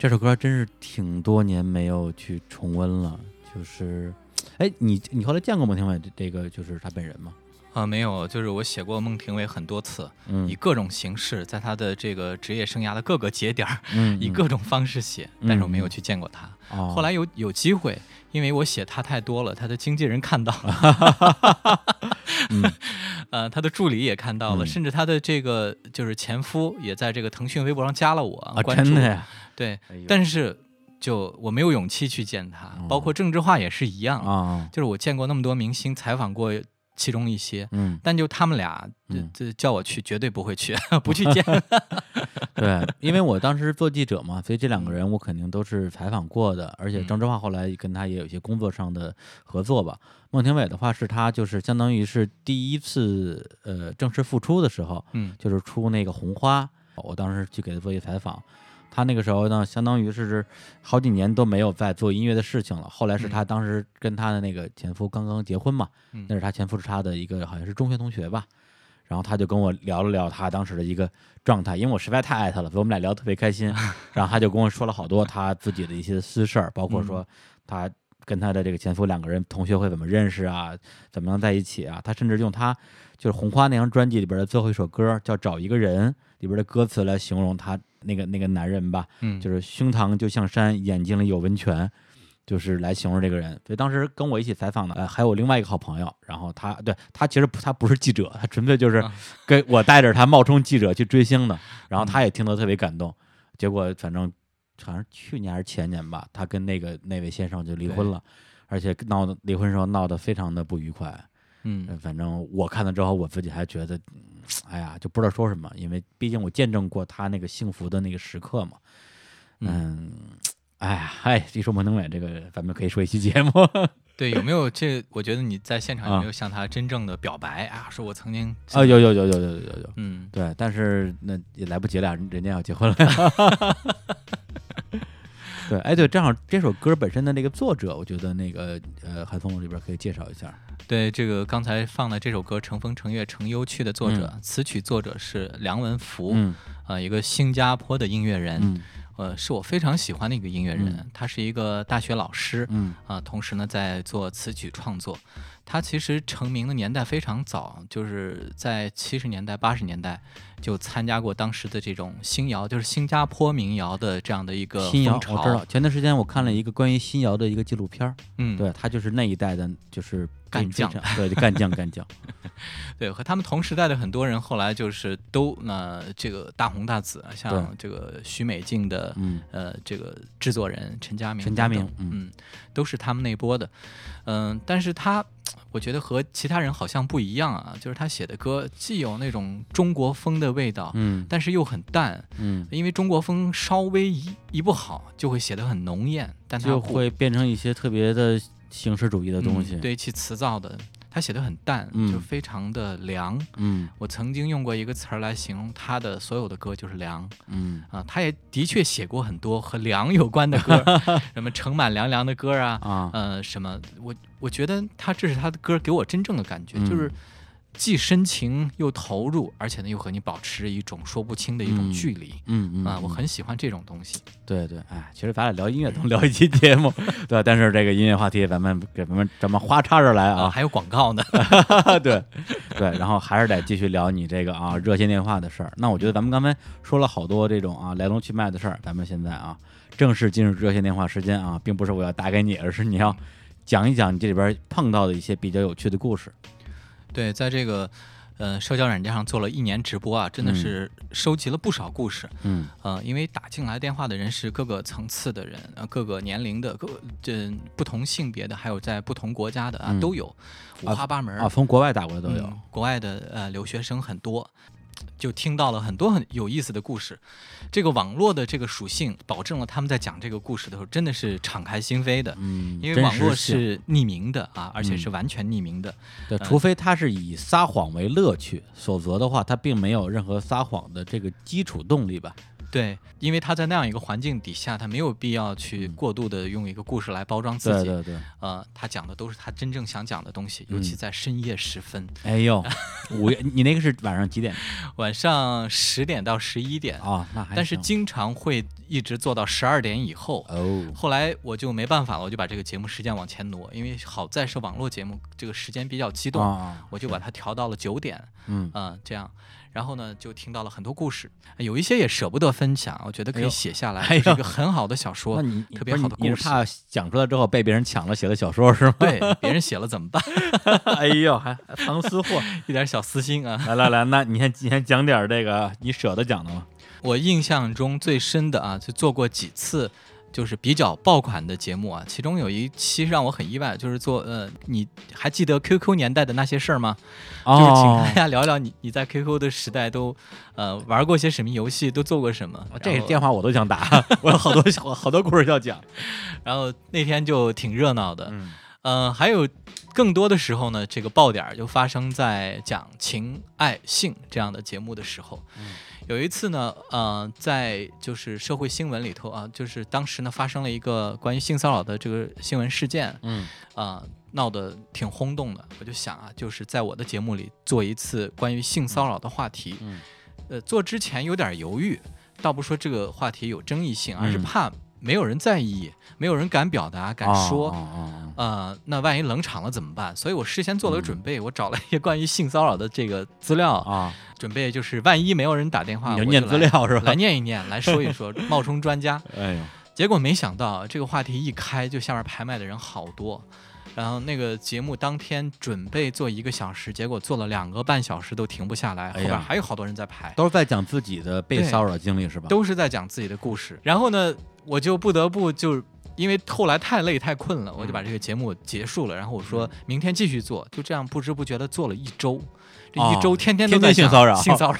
这首歌真是挺多年没有去重温了。就是，哎，你你后来见过孟庭苇这这个就是他本人吗？啊，没有，就是我写过孟庭苇很多次，以各种形式，在他的这个职业生涯的各个节点儿，以各种方式写，但是我没有去见过他。后来有有机会，因为我写他太多了，他的经纪人看到了，呃，他的助理也看到了，甚至他的这个就是前夫也在这个腾讯微博上加了我，啊关注。对，但是就我没有勇气去见他，包括郑智化也是一样啊，就是我见过那么多明星，采访过。其中一些，嗯，但就他们俩，这这叫我去，绝对不会去，不去见。对，因为我当时做记者嘛，所以这两个人我肯定都是采访过的，而且郑智化后来跟他也有一些工作上的合作吧。孟庭苇的话是他就是相当于是第一次呃正式复出的时候，嗯，就是出那个红花，我当时去给他做一采访。他那个时候呢，相当于是好几年都没有在做音乐的事情了。后来是他当时跟他的那个前夫刚刚结婚嘛，那是他前夫是他的一个好像是中学同学吧。然后他就跟我聊了聊他当时的一个状态，因为我实在太爱他了，所以我们俩聊特别开心。然后他就跟我说了好多他自己的一些私事儿，包括说他跟他的这个前夫两个人同学会怎么认识啊，怎么能在一起啊。他甚至用他就是《红花》那张专辑里边的最后一首歌叫《找一个人》里边的歌词来形容他。那个那个男人吧，嗯，就是胸膛就像山，眼睛里有温泉，就是来形容这个人。所以当时跟我一起采访的，呃，还有另外一个好朋友，然后他对他其实他不是记者，他纯粹就是跟我带着他冒充记者去追星的。然后他也听得特别感动。结果反正好像去年还是前年吧，他跟那个那位先生就离婚了，而且闹的离婚时候闹得非常的不愉快。嗯，反正我看了之后，我自己还觉得。哎呀，就不知道说什么，因为毕竟我见证过他那个幸福的那个时刻嘛。嗯，哎呀，哎，一说孟庭苇这个，咱们可以说一期节目。对，有没有这？我觉得你在现场有没有向他真正的表白啊？说我曾经啊，有有有有有有有有，嗯，对，但是那也来不及了，人家要结婚了。对，哎，对，正好这首歌本身的那个作者，我觉得那个呃，韩松里边可以介绍一下。对，这个刚才放的这首歌《乘风乘月乘忧去》的作者，词曲作者是梁文福，呃，一个新加坡的音乐人，呃，是我非常喜欢的一个音乐人。他是一个大学老师，啊，同时呢在做词曲创作。他其实成名的年代非常早，就是在七十年代、八十年代就参加过当时的这种新谣，就是新加坡民谣的这样的一个新谣。我知道，前段时间我看了一个关于新谣的一个纪录片儿，嗯，对他就是那一代的，就是干将，对，干将干将。对，和他们同时代的很多人后来就是都那这个大红大紫，像这个许美静的，呃，这个制作人陈佳明，陈佳明，嗯，都是他们那波的，嗯，但是他。我觉得和其他人好像不一样啊，就是他写的歌既有那种中国风的味道，嗯，但是又很淡，嗯，因为中国风稍微一一不好，就会写得很浓艳，但就会变成一些特别的形式主义的东西，对其词造的。他写的很淡，就非常的凉。嗯，我曾经用过一个词儿来形容他的所有的歌，就是凉。嗯啊，他也的确写过很多和凉有关的歌，什么盛满凉凉的歌啊，啊，呃，什么，我我觉得他这是他的歌给我真正的感觉，就是。既深情又投入，而且呢又和你保持一种说不清的一种距离，嗯嗯啊，我很喜欢这种东西。对对，哎，其实咱俩聊音乐能聊一期节目，对，但是这个音乐话题咱们给咱们咱们花插着来啊，还有广告呢，对对，然后还是得继续聊你这个啊热线电话的事儿。那我觉得咱们刚才说了好多这种啊来龙去脉的事儿，咱们现在啊正式进入热线电话时间啊，并不是我要打给你，而是你要讲一讲你这里边碰到的一些比较有趣的故事。对，在这个，呃，社交软件上做了一年直播啊，真的是收集了不少故事。嗯，呃，因为打进来电话的人是各个层次的人，呃，各个年龄的，各这不同性别的，还有在不同国家的啊，都有，五花八门啊，从国外打过来都有，国外的呃留学生很多。就听到了很多很有意思的故事，这个网络的这个属性保证了他们在讲这个故事的时候真的是敞开心扉的，嗯，因为网络是匿名的啊，而且是完全匿名的，对，除非他是以撒谎为乐趣，否则的话他并没有任何撒谎的这个基础动力吧。对，因为他在那样一个环境底下，他没有必要去过度的用一个故事来包装自己。对对对，呃，他讲的都是他真正想讲的东西，尤其在深夜时分。哎呦，午夜，你那个是晚上几点？晚上十点到十一点啊，那还但是经常会一直做到十二点以后。哦，后来我就没办法了，我就把这个节目时间往前挪，因为好在是网络节目，这个时间比较激动，我就把它调到了九点。嗯嗯，这样。然后呢，就听到了很多故事，有一些也舍不得分享，我觉得可以写下来，是一个很好的小说，特别好的故事。怕讲出来之后被别人抢了写的小说是吗？对，别人写了怎么办？哎呦，还藏私货，一点小私心啊！来来来，那你先你先讲点这个你舍得讲的吗？我印象中最深的啊，就做过几次。就是比较爆款的节目啊，其中有一期让我很意外，就是做呃，你还记得 QQ 年代的那些事儿吗？就是请大家聊聊你你在 QQ 的时代都呃玩过些什么游戏，都做过什么。这电话我都想打，我有好多好好多故事要讲。然后那天就挺热闹的，嗯，还有更多的时候呢，这个爆点就发生在讲情爱性这样的节目的时候。有一次呢，呃，在就是社会新闻里头啊，就是当时呢发生了一个关于性骚扰的这个新闻事件，嗯，啊，闹得挺轰动的。我就想啊，就是在我的节目里做一次关于性骚扰的话题，嗯，呃，做之前有点犹豫，倒不说这个话题有争议性，而是怕。没有人在意，没有人敢表达、敢说，呃，那万一冷场了怎么办？所以我事先做了个准备，我找了一些关于性骚扰的这个资料啊，准备就是万一没有人打电话，我念资料是吧？来念一念，来说一说，冒充专家。哎呦，结果没想到这个话题一开，就下面拍卖的人好多。然后那个节目当天准备做一个小时，结果做了两个半小时都停不下来，后边还有好多人在排，都是在讲自己的被骚扰经历是吧？都是在讲自己的故事。然后呢，我就不得不就因为后来太累太困了，我就把这个节目结束了。然后我说明天继续做，就这样不知不觉的做了一周，这一周天天都在性骚扰，性骚扰。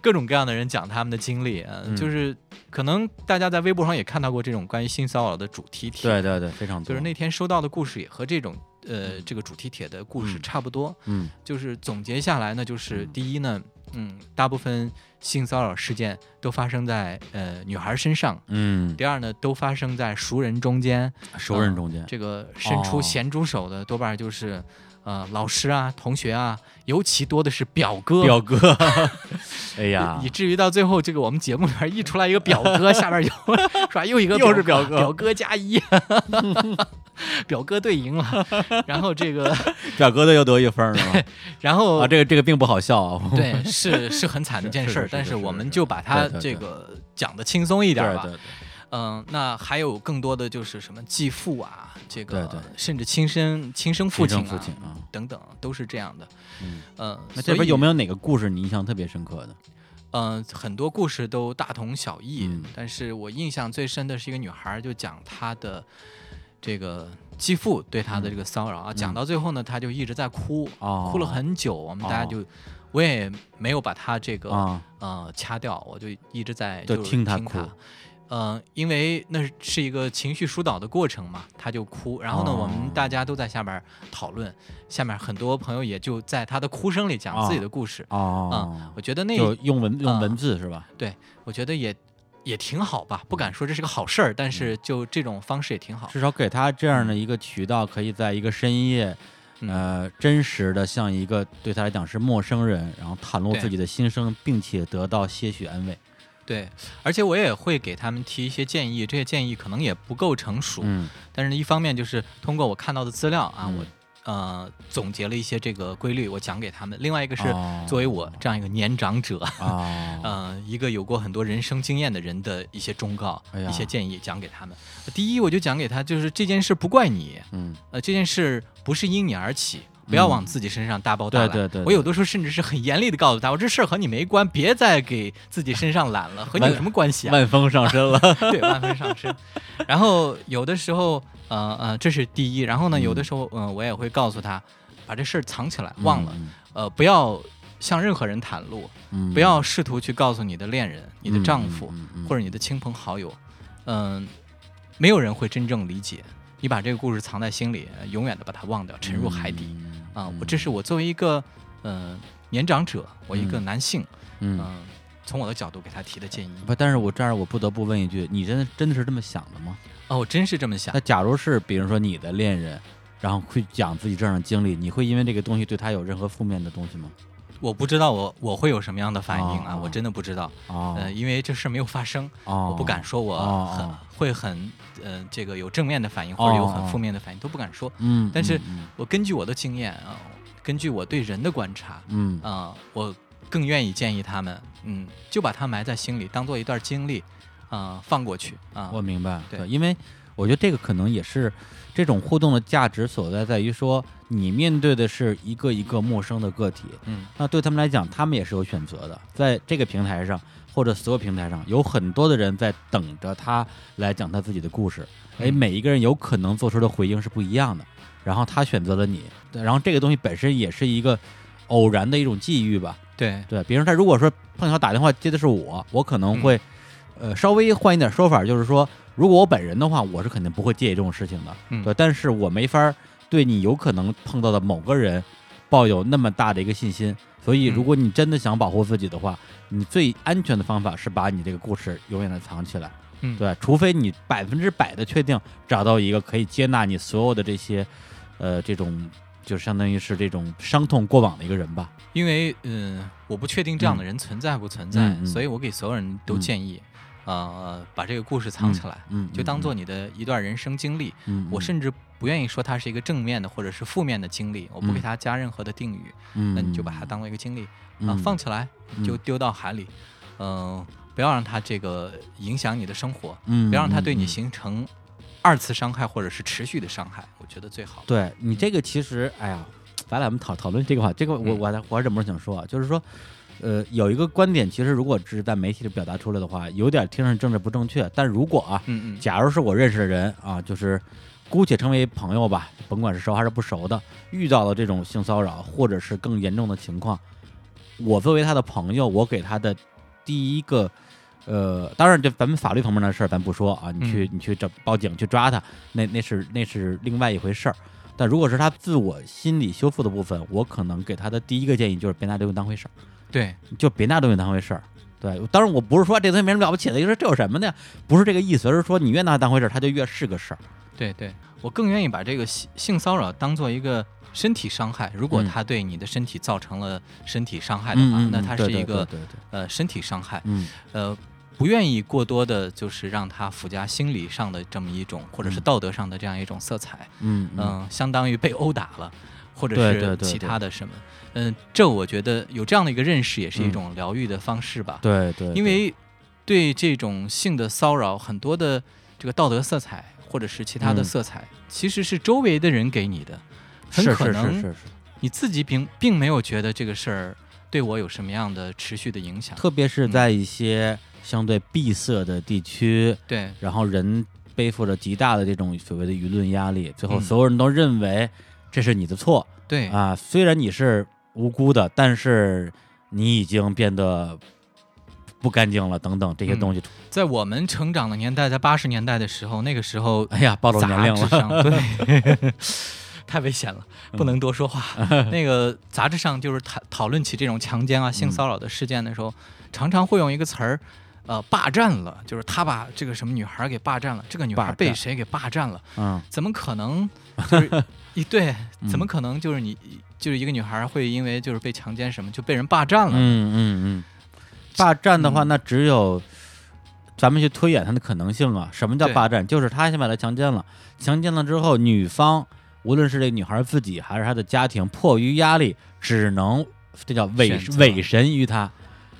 各种各样的人讲他们的经历，嗯，就是可能大家在微博上也看到过这种关于性骚扰的主题帖，对对对，非常多。就是那天收到的故事也和这种呃这个主题帖的故事差不多，嗯，就是总结下来呢，就是第一呢，嗯，大部分性骚扰事件都发生在呃女孩身上，嗯，第二呢，都发生在熟人中间，熟人中间，这个伸出咸猪手的多半就是。呃，老师啊，同学啊，尤其多的是表哥。表哥，哎呀，以至于到最后，这个我们节目里边一出来一个表哥，下边就是吧，又一个又是表哥，表哥加一，表哥队赢了。然后这个表哥队又得一分了。然后啊，这个这个并不好笑啊。对，是是很惨的一件事，但是我们就把它这个讲的轻松一点吧。嗯，那还有更多的就是什么继父啊，这个甚至亲生亲生父亲啊等等，都是这样的。嗯，呃，那这边有没有哪个故事你印象特别深刻的？嗯，很多故事都大同小异，但是我印象最深的是一个女孩，就讲她的这个继父对她的这个骚扰啊，讲到最后呢，她就一直在哭，哭了很久。我们大家就我也没有把她这个呃掐掉，我就一直在就听她哭。嗯，因为那是一个情绪疏导的过程嘛，他就哭，然后呢，我们大家都在下边讨论，下面很多朋友也就在他的哭声里讲自己的故事。哦，嗯，我觉得那用文用文字是吧？对，我觉得也也挺好吧，不敢说这是个好事儿，但是就这种方式也挺好，至少给他这样的一个渠道，可以在一个深夜，呃，真实的像一个对他来讲是陌生人，然后袒露自己的心声，并且得到些许安慰。对，而且我也会给他们提一些建议，这些建议可能也不够成熟，嗯，但是呢一方面就是通过我看到的资料啊，我呃总结了一些这个规律，我讲给他们；另外一个是作为我这样一个年长者啊，呃，一个有过很多人生经验的人的一些忠告、一些建议讲给他们。第一，我就讲给他，就是这件事不怪你，嗯，呃，这件事不是因你而起。不要往自己身上大包大揽。对对对，我有的时候甚至是很严厉的告诉他，我这事儿和你没关，别再给自己身上揽了，和你有什么关系啊？万峰上身了，对，万峰上身。然后有的时候，呃呃，这是第一。然后呢，有的时候，嗯，我也会告诉他，把这事儿藏起来，忘了，呃，不要向任何人袒露，不要试图去告诉你的恋人、你的丈夫或者你的亲朋好友，嗯，没有人会真正理解。你把这个故事藏在心里，永远的把它忘掉，沉入海底。啊，我这是我作为一个呃年长者，我一个男性，嗯，从我的角度给他提的建议。不，但是我这儿我不得不问一句，你真的真的是这么想的吗？哦，我真是这么想那。假如是比如说你的恋人，然后会讲自己这样的经历，你会因为这个东西对他有任何负面的东西吗？我不知道我我会有什么样的反应啊，哦。我真的不知道。哦，呃，因为这事儿没有发生，哦，我不敢说我哦很、哦会很呃这个有正面的反应，或者有很负面的反应都不敢说。嗯，但是我根据我的经验啊、根据我对人的观察嗯。啊、我更愿意建议他们，嗯，就把它埋在心里，当做一段经历啊、放过去啊。我明白，对。因为我觉得这个可能也是这种互动的价值所在，在于说你面对的是一个一个陌生的个体，嗯。那对他们来讲，他们也是有选择的，在这个平台上或者所有平台上，有很多的人在等着他来讲他自己的故事，哎，嗯每一个人有可能做出的回应是不一样的，然后他选择了你，对然后这个东西本身也是一个偶然的一种际遇吧，对，对，比如他如果说碰巧打电话接的是我，我可能会，呃，稍微换一点说法，就是说，如果我本人的话，我是肯定不会介意这种事情的，嗯。对，但是我没法对你有可能碰到的某个人抱有那么大的一个信心，所以嗯如果你真的想保护自己的话，你最安全的方法是把你这个故事永远的藏起来，嗯，对，除非你百分之百的确定找到一个可以接纳你所有的这些，呃，这种。就相当于是这种伤痛过往的一个人吧，因为嗯、呃我不确定这样的人存在不存在，嗯嗯。所以我给所有人都嗯。建议，呃，把这个故事藏起来，嗯，就当做你的一段人生经历。嗯，嗯。我甚至不愿意说它是一个正面的或者是负面的经历，我不给嗯。它加任何的定语，嗯，那你就把它当做一个经历啊、嗯放起来，嗯。就丢到海里，嗯、不要让它这个影响你的生活，嗯，不要让它对你形成二次伤害或者是持续的伤害，我觉得最好。对你这个其实，哎呀，咱俩我们讨讨论这个话，这个我嗯。我我还忍不住想说啊，就是说，呃，有一个观点，其实如果只是在媒体里表达出来的话，有点听上政治不正确。但如果啊，嗯嗯，假如是我认识的人啊，就是姑且称为朋友吧，甭管是熟还是不熟的，遇到了这种性骚扰或者是更严重的情况，我作为他的朋友，我给他的第一个。呃，当然，这咱们法律层面的事儿咱不说啊，你去、你去找报警去抓他，那那是那是另外一回事儿。但如果是他自我心理修复的部分，我可能给他的第一个建议就是别拿这东西当回事儿，对，就别拿东西当回事儿。对，当然我不是说这东西没什么了不起的，就是这有什么的呀？不是这个意思，而是说你越拿它当回事儿，它就越是个事儿。对对，我更愿意把这个性性骚扰当做一个身体伤害。如果嗯它对你的身体造成了身体伤害的话，那它是一个呃身体伤害。嗯呃，不愿意过多的，就是让它附加心理上的这么一种，或者是嗯道德上的这样一种色彩。嗯嗯嗯，相当于被殴打了，或者是其他的什么。嗯，这我觉得有这样的一个认识，也是一嗯。种疗愈的方式吧。对对，因为对这种性的骚扰，很多的这个道德色彩或者是其他的嗯。色彩，其实是周围的人给你的，很可能是是是，你自己并并没有觉得这个事儿对我有什么样的持续的影响。特别是嗯。在一些相对闭塞的地区，对，然后人背负着极大的这种所谓的舆论压力，最后嗯。所有人都认为这是你的错、对，啊。虽然你是无辜的，但是你已经变得不干净了，等等这些嗯东西。在我们成长的年代，在八十年代的时候，那个时候哎呀，暴露年龄了。对，太危险了，不能多说话。那个杂志上就是讨讨论起这种强奸啊、性骚扰的事件的时候，常常会用一个词儿。呃，霸占了，就是他把这个什么女孩给霸占了，这个女孩被谁给霸占了？嗯怎么可能？就是一对，嗯怎么可能？就是你，就是一个女孩会因为就是被强奸什么就被人霸占了？嗯嗯嗯，霸占的话，嗯那只有咱们去推演它的可能性啊。什么叫霸占？就是他先把她强奸了，强奸了之后，女方无论是这女孩自己还是她的家庭，迫于压力，只能这叫委委身于他，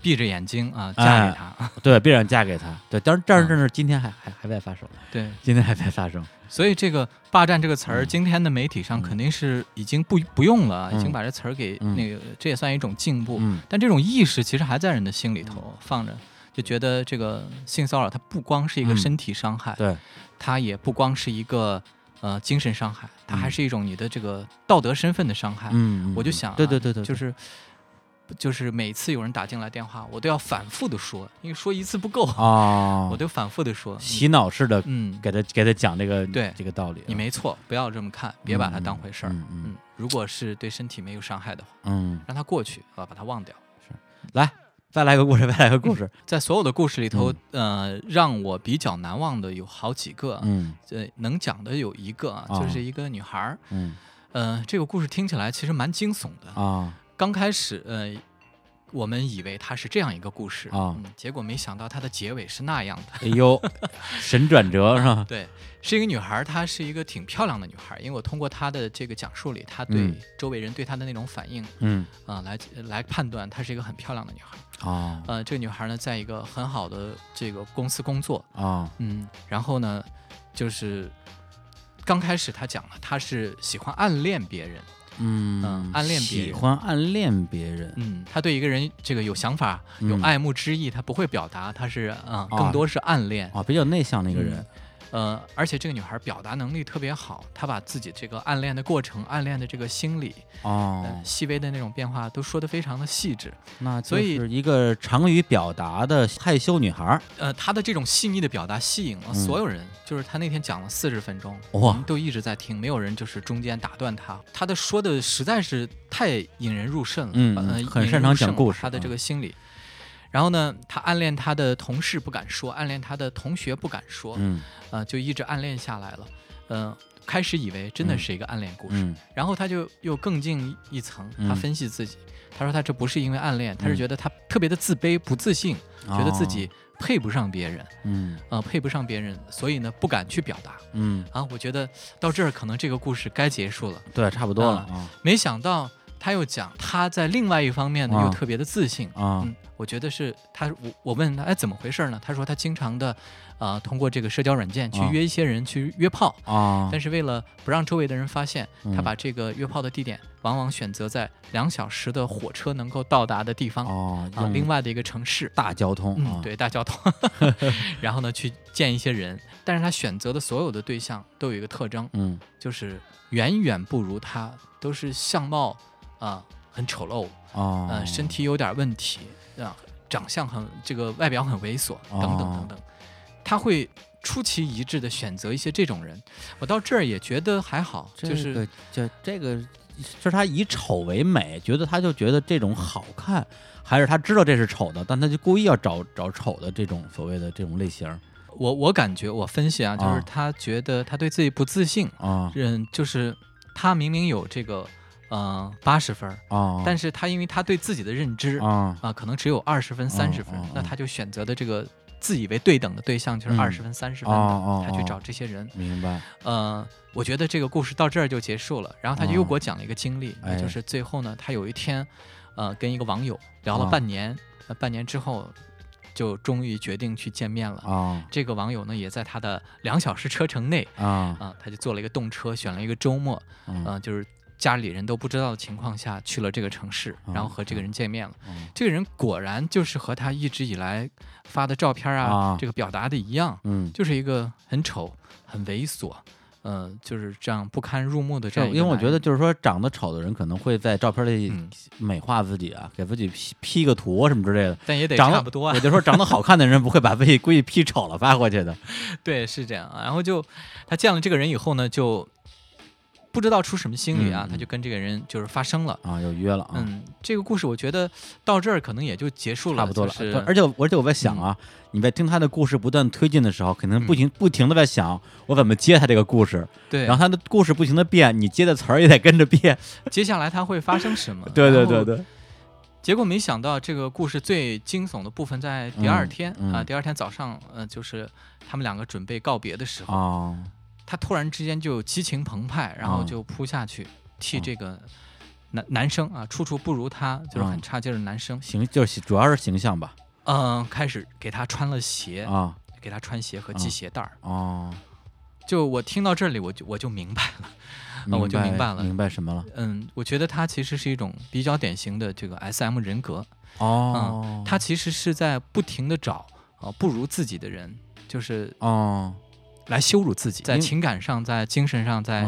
闭着眼睛啊，哎嫁给他。对，必然嫁给他。对，当然，但是嗯这是今天还还还在发生，对，今天还在发生。所以这个“霸占”这个词儿，嗯。今天的媒体上嗯。肯定是已经不不用了，嗯。已经把这词儿给嗯。那个，这也算一种进步。嗯。但这种意识其实还在人的心里头放着，就觉得这个性骚扰它不光是一个嗯。身体伤害，对，它也不光是一个呃精神伤害，它还嗯是一种你的这个道德身份的伤害。嗯，嗯我就想、对对对，对。就是就是每次有人打进来电话，我都要反复的说，因为说一次不够，哦，我都反复的说，洗脑式的嗯，给他给他讲这个对这个道理啊。你没错，不要这么看，别把它当回事儿。嗯嗯嗯，如果是对身体没有伤害的话，嗯，让它过去啊，把它忘掉。来，再来个故事，再来个故事。在所有的故事里头，呃，让我比较难忘的有好几个。嗯，呃，能讲的有一个，就是一个女孩儿。嗯，呃，这个故事听起来其实蛮惊悚的啊。刚开始，呃。我们以为它是这样一个故事啊，结果没想到它的结尾是那样的。哎呦，神转折是吧？对，是一个女孩，她是一个挺漂亮的女孩，因为我通过她的这个讲述里，她对周围人对她的那种反应，嗯啊，来来判断她是一个很漂亮的女孩。啊，呃，这个女孩呢，在一个很好的这个公司工作啊，嗯，然后呢，就是刚开始她讲了，她是喜欢暗恋别人。嗯，暗恋别人，喜欢暗恋别人。嗯，他对一个人这个有想法、有爱慕之意，他不会表达，他是嗯，更多是暗恋。啊，比较内向的一个人。呃，而且这个女孩表达能力特别好，她把自己这个暗恋的过程、暗恋的这个心理，哦，细微的那种变化都说得非常的细致。那所以是一个长于表达的害羞女孩。呃，她的这种细腻的表达吸引了所有人，就是她那天讲了四十分钟，哇，都一直在听，没有人就是中间打断她。她的说的实在是太引人入胜了，嗯，很擅长讲故事，她的这个心理。然后呢，他暗恋他的同事不敢说，暗恋他的同学不敢说，嗯，呃，就一直暗恋下来了。嗯，开始以为真的是一个暗恋故事，然后他就又更进一层，他分析自己，他说他这不是因为暗恋，他是觉得他特别的自卑不自信，觉得自己配不上别人，嗯，呃，配不上别人，所以呢不敢去表达，嗯，啊，我觉得到这儿可能这个故事该结束了，对，差不多了啊，没想到他又讲他在另外一方面呢又特别的自信。啊。我觉得是他，我我问他，哎，怎么回事呢？他说他经常的，呃，通过这个社交软件去约一些人去约炮啊，但是为了不让周围的人发现，他把这个约炮的地点往往选择在两小时的火车能够到达的地方哦，啊，另外的一个城市，大交通，嗯，对，大交通，然后呢去见一些人，但是他选择的所有的对象都有一个特征，嗯，就是远远不如他，都是相貌啊很丑陋啊，呃，身体有点问题。啊，长相很这个外表很猥琐，等等等等，他会出奇一致的选择一些这种人。我到这儿也觉得还好，就是就这个，是他以丑为美，觉得他就觉得这种好看，还是他知道这是丑的，但他就故意要找找丑的这种所谓的这种类型。我我感觉我分析啊，就是他觉得他对自己不自信啊，嗯，就是他明明有这个。嗯，八十分啊，但是他因为他对自己的认知啊啊，可能只有二十分、三十分，那他就选择的这个自以为对等的对象就是二十分、三十分的，他去找这些人。明白。呃，我觉得这个故事到这儿就结束了。然后他就又给我讲了一个经历，就是最后呢，他有一天，呃，跟一个网友聊了半年，半年之后就终于决定去见面了啊。这个网友呢，也在他的两小时车程内啊啊，他就坐了一个动车，选了一个周末，嗯，就是。家里人都不知道的情况下去了这个城市，然后和这个人见面了。这个人果然就是和他一直以来发的照片啊，这个表达的一样，嗯，就是一个很丑、很猥琐，呃，就是这样不堪入目的这样。因为我觉得，就是说长得丑的人可能会在照片里美化自己啊，给自己 P P 个图什么之类的。但也得差不多。啊我就说，长得好看的人不会把自己故意 P 丑了发过去的。对，是这样。然后就他见了这个人以后呢，就。不知道出什么心理啊，他就跟这个人就是发生了啊，有约了啊。嗯，这个故事我觉得到这儿可能也就结束了，差不多了。而且而且我在想啊，你在听他的故事不断推进的时候，可能不停不停的在想我怎么接他这个故事。对，然后他的故事不停的变，你接的词儿也得跟着变。接下来他会发生什么？对对对对。结果没想到，这个故事最惊悚的部分在第二天啊，第二天早上，呃，就是他们两个准备告别的时候。他突然之间就激情澎湃，然后就扑下去替这个男男生啊，处处不如他，就是很差劲的男生形，就是主要是形象吧。嗯，开始给他穿了鞋啊，给他穿鞋和系鞋带儿。哦，就我听到这里，我就我就明白了，那我就明白了，明白什么了？嗯，我觉得他其实是一种比较典型的这个 S M 人格。哦，嗯，他其实是在不停的找啊不如自己的人，就是哦。来羞辱自己，在情感上、在精神上、在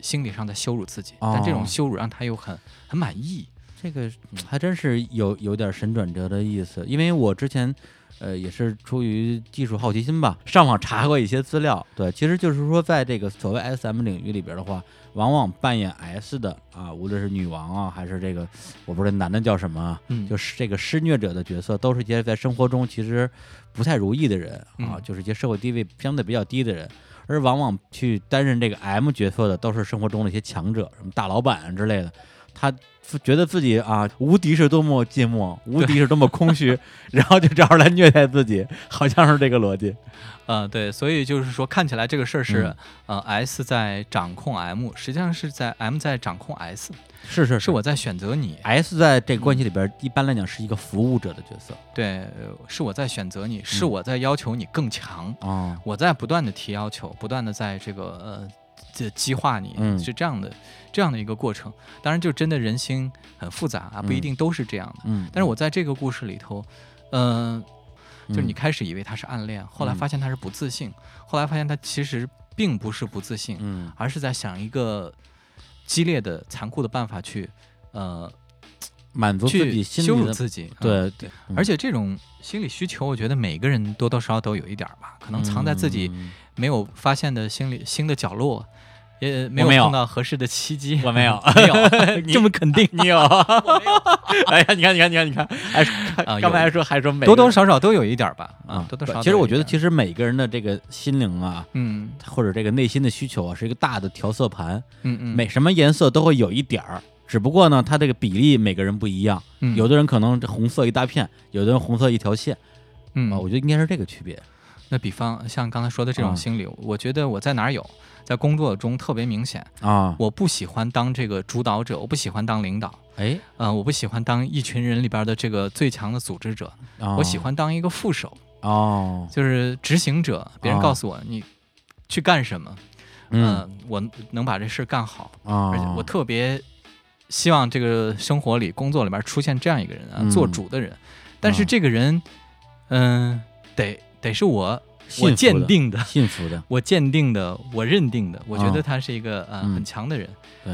心理上在羞辱自己，但这种羞辱让他又很很满意。这个还真是有有点神转折的意思。因为我之前呃，也是出于技术好奇心吧，上网查过一些资料。对，其实就是说，在这个所谓 SM 领域里边的话，往往扮演 S 的啊，无论是女王啊，还是这个我不知道男的叫什么，嗯，就是这个施虐者的角色，都是一些在生活中其实不太如意的人啊，就是一些社会地位相对比较低的人。而往往去担任这个 M 角色的，都是生活中的一些强者，什么大老板之类的。他觉得自己啊，无敌是多么寂寞，无敌是多么空虚，然后就找人来虐待自己，好像是这个逻辑。呃，对，所以就是说，看起来这个事儿是呃 S 在掌控 M，实际上是在 M 在掌控 S。是是是，我在选择你。S 在这个关系里边，一般来讲是一个服务者的角色。对，是我在选择你，是我在要求你更强。哦，我在不断的提要求，不断的在这个呃，这激化你，是这样的，这样的一个过程。当然，就真的人心很复杂啊，不一定都是这样的。嗯。但是我在这个故事里头，嗯，就是你开始以为他是暗恋，后来发现他是不自信，后来发现他其实并不是不自信，嗯，而是在想一个。激烈的、残酷的办法去，呃，满足自己、羞辱自己，对对。而且这种心理需求，我觉得每个人多多少少都有一点吧，可能藏在自己没有发现的心里新的角落。也没有。碰到合适的契机，我没有，没有。这么肯定，你有？哎呀，你看，你看，你看，你看，还刚才还说还说多多少少都有一点吧，啊，多多少少。其实我觉得，其实每个人的这个心灵啊，嗯，或者这个内心的需求啊，是一个大的调色盘，嗯嗯，每什么颜色都会有一点儿，只不过呢，它这个比例每个人不一样，有的人可能红色一大片，有的人红色一条线，嗯，我觉得应该是这个区别。那比方像刚才说的这种心理，我觉得我在哪儿有？在工作中特别明显啊！我不喜欢当这个主导者，我不喜欢当领导。哎，呃，我不喜欢当一群人里边的这个最强的组织者，我喜欢当一个副手。哦，就是执行者。别人告诉我你去干什么，嗯，我能把这事干好。而且我特别希望这个生活里、工作里边出现这样一个人啊，做主的人。但是这个人，嗯，得得是我。我鉴定的，幸福的，我鉴定的，我认定的，我觉得他是一个呃很强的人，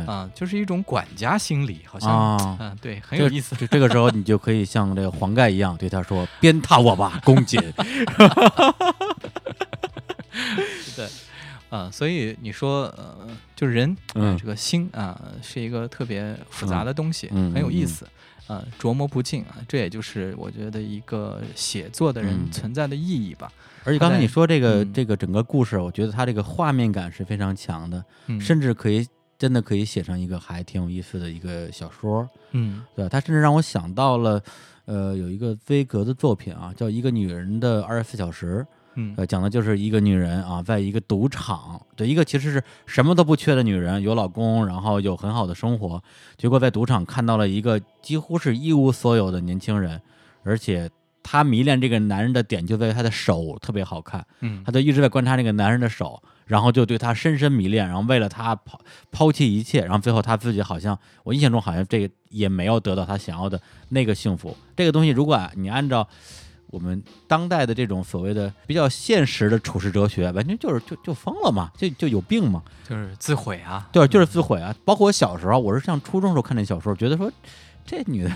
啊，就是一种管家心理，好像，嗯，对，很有意思。这个时候你就可以像这个黄盖一样对他说：“鞭挞我吧，公瑾。”对，啊，所以你说，呃，就是人，这个心啊，是一个特别复杂的东西，很有意思。呃，琢磨不尽啊，这也就是我觉得一个写作的人存在的意义吧。而且刚才你说这个这个整个故事，我觉得它这个画面感是非常强的，甚至可以真的可以写成一个还挺有意思的一个小说。嗯，对，它甚至让我想到了，呃，有一个威格的作品啊，叫《一个女人的二十四小时》。嗯，呃，讲的就是一个女人啊，在一个赌场，对，一个其实是什么都不缺的女人，有老公，然后有很好的生活，结果在赌场看到了一个几乎是一无所有的年轻人，而且她迷恋这个男人的点就在于他的手特别好看，嗯，她就一直在观察那个男人的手，然后就对他深深迷恋，然后为了他抛抛弃一切，然后最后他自己好像我印象中好像这个也没有得到他想要的那个幸福，这个东西如果你按照。我们当代的这种所谓的比较现实的处世哲学，完全就是就就疯了嘛，就就有病嘛，就是自毁啊，对，就是自毁啊。包括我小时候，我是上初中时候看那小说，觉得说这女的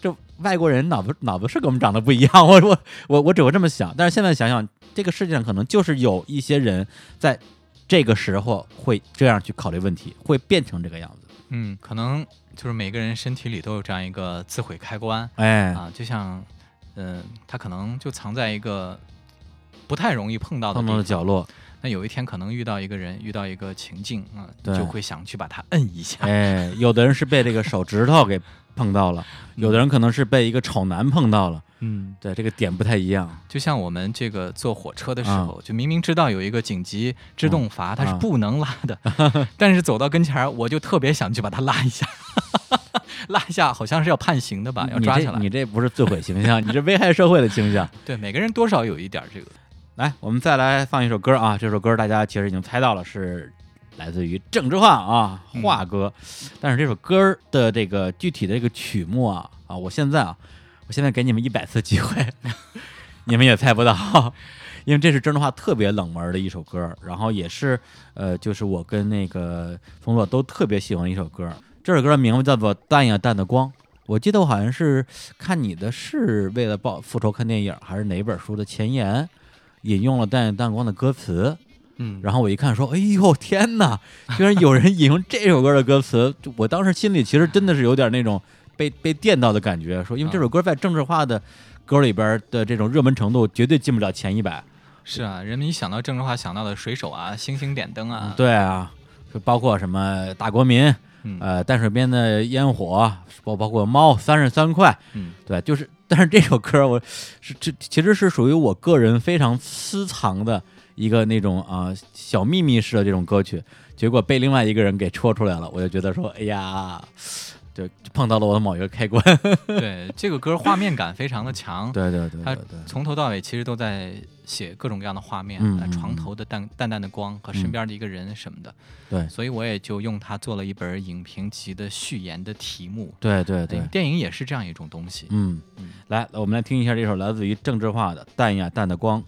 这外国人脑子脑子是跟我们长得不一样，我我我我只会这么想。但是现在想想，这个世界上可能就是有一些人在这个时候会这样去考虑问题，会变成这个样子。嗯，可能就是每个人身体里都有这样一个自毁开关，哎啊，就像。嗯，他可能就藏在一个不太容易碰到的的角落。那有一天可能遇到一个人，遇到一个情境啊，就会想去把它摁一下。哎，有的人是被这个手指头给碰到了，有的人可能是被一个丑男碰到了。嗯，对，这个点不太一样。就像我们这个坐火车的时候，就明明知道有一个紧急制动阀，它是不能拉的，但是走到跟前儿，我就特别想去把它拉一下。拉一下，好像是要判刑的吧？要抓起来。你这不是自毁形象，你这危害社会的倾向。对，每个人多少有一点这个。来，我们再来放一首歌啊！这首歌大家其实已经猜到了，是来自于郑智化啊，华哥。但是这首歌的这个具体的这个曲目啊啊，我现在啊，我现在给你们一百次机会，你们也猜不到，因为这是郑智化特别冷门的一首歌，然后也是呃，就是我跟那个冯洛都特别喜欢的一首歌。这首歌的名字叫做《淡呀淡的光》，我记得我好像是看你的是为了报复仇看电影，还是哪本书的前言，引用了《淡淡光》的歌词。嗯，然后我一看说，哎呦天哪，居然有人引用这首歌的歌词！就我当时心里其实真的是有点那种被被电到的感觉，说因为这首歌在政治化的歌里边的这种热门程度绝对进不了前一百。是啊，人们一想到政治化想到的水手啊、星星点灯啊，对啊，就包括什么大国民。嗯呃，淡水边的烟火，包包括猫三十三块，嗯，对，就是，但是这首歌我是这其实是属于我个人非常私藏的一个那种啊、小秘密式的这种歌曲，结果被另外一个人给戳出来了，我就觉得说，哎呀，就碰到了我的某一个开关，对，这个歌画面感非常的强，对对对它对。对，从头到尾其实都在写各种各样的画面，床头的淡淡淡的光和身边的一个人什么的，对。所以我也就用它做了一本影评集的序言的题目。对对对，电影也是这样一种东西。嗯。嗯，来，我们来听一下这首来自于郑智化的《淡呀淡的光》。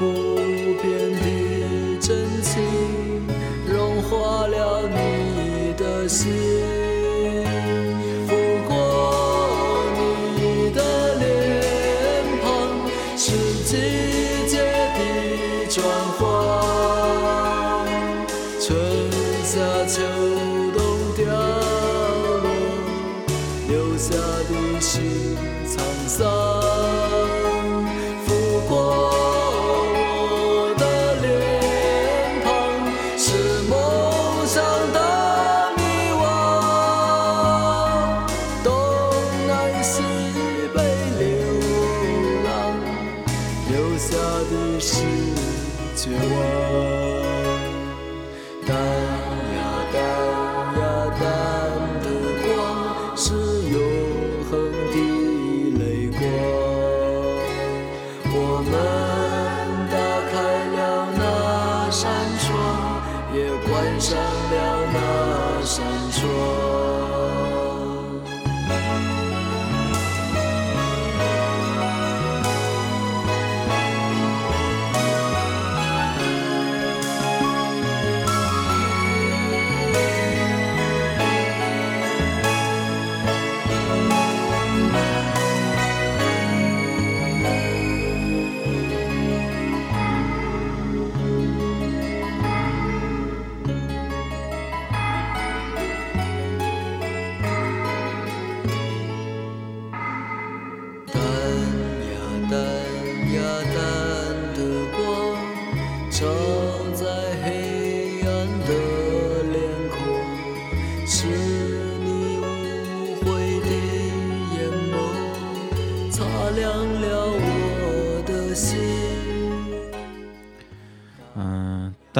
我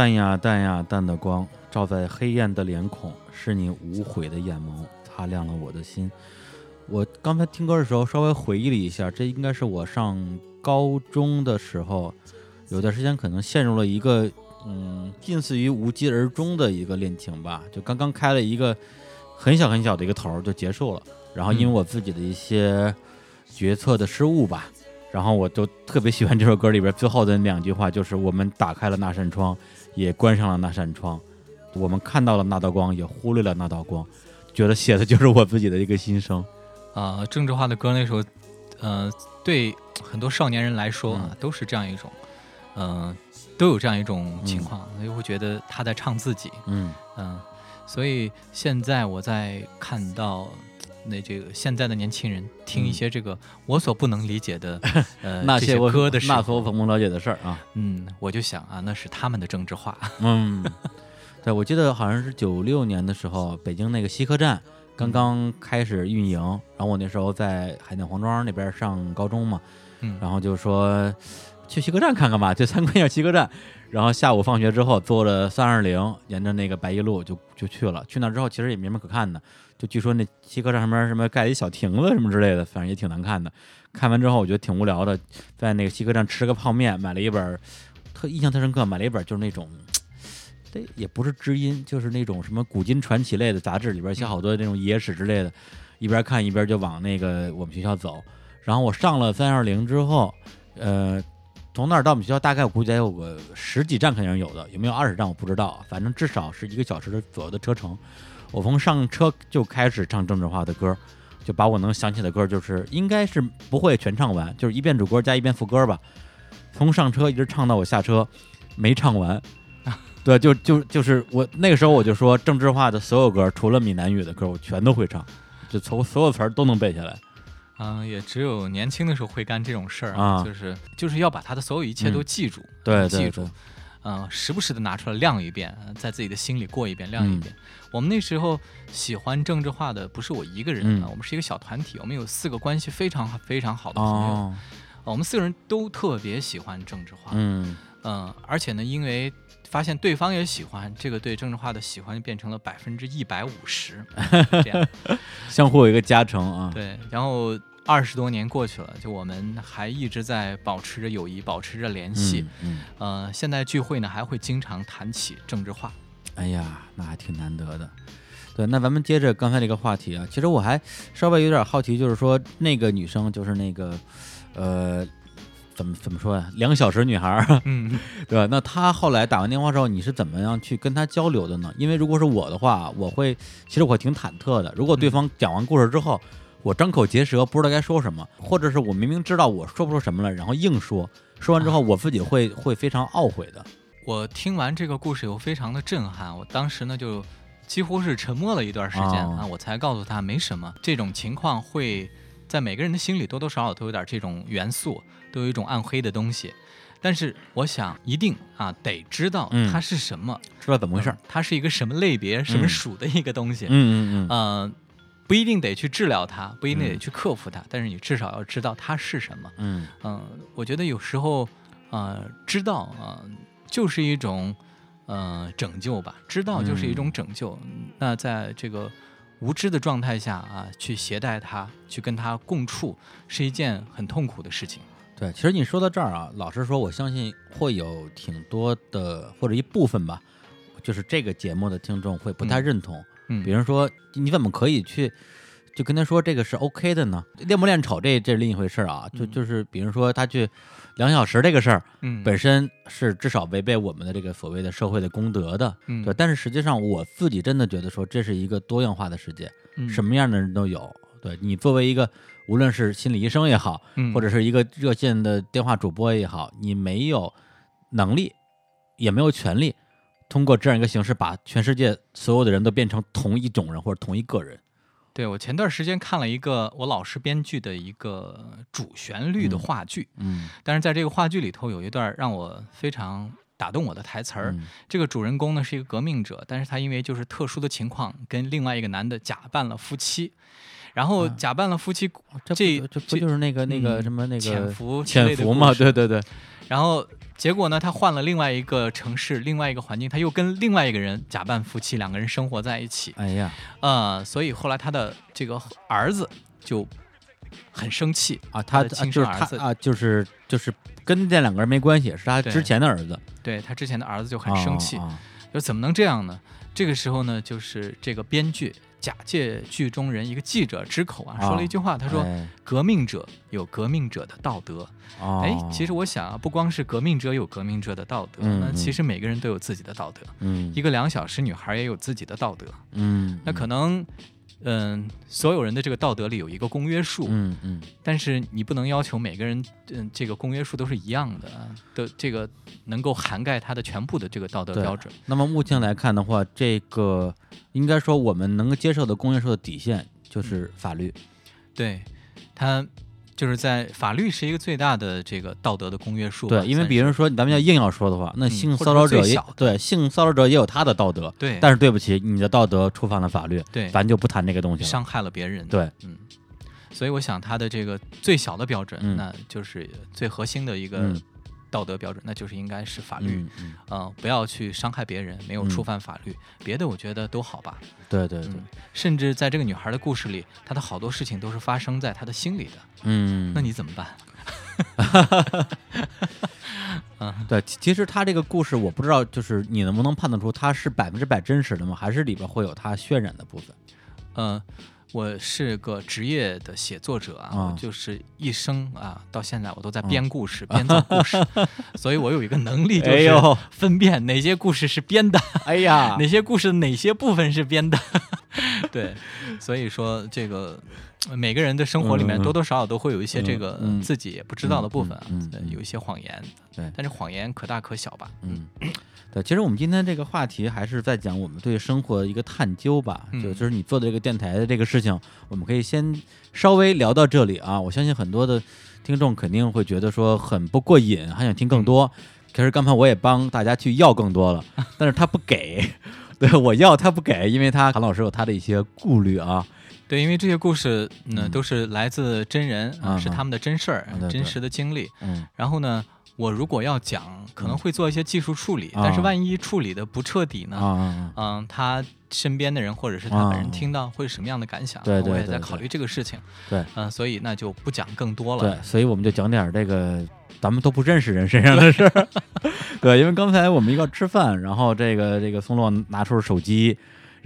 淡呀淡呀淡的光，照在黑暗的脸孔，是你无悔的眼眸，擦亮了我的心。我刚才听歌的时候稍微回忆了一下，这应该是我上高中的时候，有段时间可能陷入了一个嗯近似于无疾而终的一个恋情吧，就刚刚开了一个很小很小的一个头就结束了，然后因为我自己的一些决策的失误吧，然后我就特别喜欢这首歌里边最后的两句话，就是我们打开了那扇窗，也关上了那扇窗，我们看到了那道光，也忽略了那道光，觉得写的就是我自己的一个心声。啊、政治化的歌那时候，呃，对很多少年人来说啊，都是这样一种，嗯、都有这样一种情况，所以会觉得他在唱自己，嗯。嗯，所以现在我在看到那这个现在的年轻人听一些这个我所不能理解的 呃那些我歌的时候，那所我不能了解的事儿啊。嗯，我就想啊，那是他们的政治化。嗯，对，我记得好像是九六年的时候，北京那个西客站刚刚开始运营，然后我那时候在海淀黄庄那边上高中嘛，嗯，然后就说去西客站看看吧，就参观一下西客站。然后下午放学之后坐了三二零，沿着那个白玉路就就去了。去那之后其实也没什么可看的，就据说那西客站上面什么盖了一小亭子什么之类的，反正也挺难看的。看完之后我觉得挺无聊的，在那个西客站吃个泡面，买了一本特印象特深刻，买了一本就是那种。这也不是知音，就是那种什么古今传奇类的杂志，里边写好多那种野史之类的，一边看一边就往那个我们学校走。然后我上了三二零之后，呃，从那儿到我们学校大概我估计得有个十几站肯定是有的，有没有二十站我不知道，反正至少是一个小时的左右的车程。我从上车就开始唱郑智化的歌，就把我能想起的歌，就是应该是不会全唱完，就是一遍主歌加一遍副歌吧。从上车一直唱到我下车，没唱完。对，就就就是我那个时候我就说，郑智化的所有歌，除了闽南语的歌，我全都会唱，就从所有词儿都能背下来。嗯，也只有年轻的时候会干这种事儿啊就是就是要把他的所有一切都记住，对对记住对，嗯、时不时的拿出来亮一遍，呃在自己的心里过一遍，亮一嗯遍。我们那时候喜欢政治化的不是我一个人嗯啊，我们是一个小团体，我们有四个关系非常非常好的朋友，哦，呃我们四个人都特别喜欢政治化，嗯嗯，而且呢，因为发现对方也喜欢，这个对政治化的喜欢就变成了百分之一百五十，这样 相互有一个加成啊。对。然后二十多年过去了，就我们还一直在保持着友谊，保持着联系。嗯，嗯，呃，现在聚会呢还会经常谈起政治化。哎呀，那还挺难得的。对，那咱们接着刚才这个话题啊，其实我还稍微有点好奇，就是说那个女生，就是那个，呃，怎么怎么说呀？两小时女孩儿，嗯 对吧？那她后来打完电话之后，你是怎么样去跟她交流的呢？因为如果是我的话，我会，其实我挺忐忑的。如果对方讲完故事之后，我张口结舌，不知道该说什么，或者是我明明知道我说不出什么了，然后硬说，说完之后我自己会会非常懊悔的。我听完这个故事以后非常的震撼，我当时呢就几乎是沉默了一段时间、哦啊，我才告诉他没什么。这种情况会在每个人的心里多多少少都有点这种元素，都有一种暗黑的东西。但是我想一定啊得知道嗯它是什么，知道怎么回事儿？它是一个什么类别、什么嗯属的一个东西。嗯嗯嗯，呃，不一定得去治疗它，不一定得嗯去克服它，但是你至少要知道它是什么。嗯嗯、我觉得有时候，呃，知道啊、呃就是一种，呃，拯救吧。知道就是一种拯救。那在这个无知的状态下啊，去携带它，去跟它共处，是一件很痛苦的事情。对，其实你说到这儿啊，老实说，我相信会有挺多的或者一部分吧，就是这个节目的听众会不太嗯认同。嗯，比如说，你怎么可以去就跟他说这个是 OK 的呢？练不练丑这这是另一回事儿啊。就嗯就是比如说他去两小时这个事儿，嗯，本身是至少违背我们的这个所谓的社会的公德的。嗯对，但是实际上我自己真的觉得说这是一个多样化的世界，嗯什么样的人都有。对你作为一个无论是心理医生也好，嗯或者是一个热线的电话主播也好，你没有能力，也没有权利，通过这样一个形式把全世界所有的人都变成同一种人或者同一个人。对我前段时间看了一个我老师编剧的一个主旋律的嗯话剧，嗯但是在这个话剧里头有一段让我非常打动我的台词儿。嗯这个主人公呢是一个革命者，但是他因为就是特殊的情况，跟另外一个男的假扮了夫妻，然后啊假扮了夫妻，这不这这不这就是那个那个嗯什么那个潜伏潜伏嘛？对对对，然后结果呢，他换了另外一个城市，另外一个环境，他又跟另外一个人假扮夫妻，两个人生活在一起。哎呀。呃，所以后来他的这个儿子就很生气啊，他的啊就是亲生儿子。他啊，就是就是跟这两个人没关系，是他之前的儿子，对他之前的儿子就很生气，就怎么能这样呢？这个时候呢，就是这个编剧假借剧中人一个记者之口啊，说了一句话，他说：“哎革命者有革命者的道德。”哦。哎，其实我想啊，不光是革命者有革命者的道德，那其实每个人都有自己的道德。嗯。一个两小时女孩也有自己的道德，嗯，那可能，嗯、所有人的这个道德里有一个公约数，嗯嗯但是你不能要求每个人，嗯、这个公约数都是一样的，啊的这个能够涵盖他的全部的这个道德标准。那么目前来看的话，这个应该说我们能够接受的公约数的底线，就是法律。对，他就是在法律是一个最大的这个道德的公约数。对，因为算是比如说咱们要硬要说的话，那嗯性骚扰者小对性骚扰者也有他的道德，对，但是对不起，你的道德触犯了法律，对咱就不谈这个东西了。伤害了别人。对，嗯，所以我想他的这个最小的标准，嗯那就是最核心的一个嗯道德标准，那就是应该是法律。嗯不要去伤害别人，没有嗯触犯法律，别的我觉得都好吧。对对对，嗯，甚至在这个女孩的故事里，她的好多事情都是发生在她的心里的。嗯，那你怎么办？嗯对，其其实他这个故事，我不知道，就是你能不能判断出它是百分之百真实的吗？还是里边会有它渲染的部分？嗯，我是个职业的写作者啊，啊。我就是一生啊，到现在我都在编故事、编造故事，所以我有一个能力，就是分辨哪些故事是编的，哎呀。哪些故事哪些部分是编的。对，所以说这个呃每个人的生活里面多多少少都会有一些这个自己也不知道的部分有一些谎言，对但是谎言可大可小吧。嗯，对，其实我们今天这个话题还是在讲我们对生活的一个探究吧。嗯就就是你做的这个电台的这个事情，我们可以先稍微聊到这里啊。我相信很多的听众肯定会觉得说很不过瘾，还想听更多。其实刚才我也帮大家去要更多了，但是他不给，对我要他不给，因为他韩老师有他的一些顾虑啊。对，因为这些故事呢、嗯都是来自真人啊是他们的真事儿、真实的经历。嗯然后呢，我如果要讲，可能会做一些技术处理，啊但是万一处理的不彻底呢？嗯，他身边的人或者是他本啊人听到会是什么样的感想？对对我也在考虑这个事情。对，嗯、所以那就不讲更多了对了。，所以我们就讲点儿这个咱们都不认识人身上的事儿。对，因为刚才我们一块儿吃饭，然后这个这个松洛拿出手机，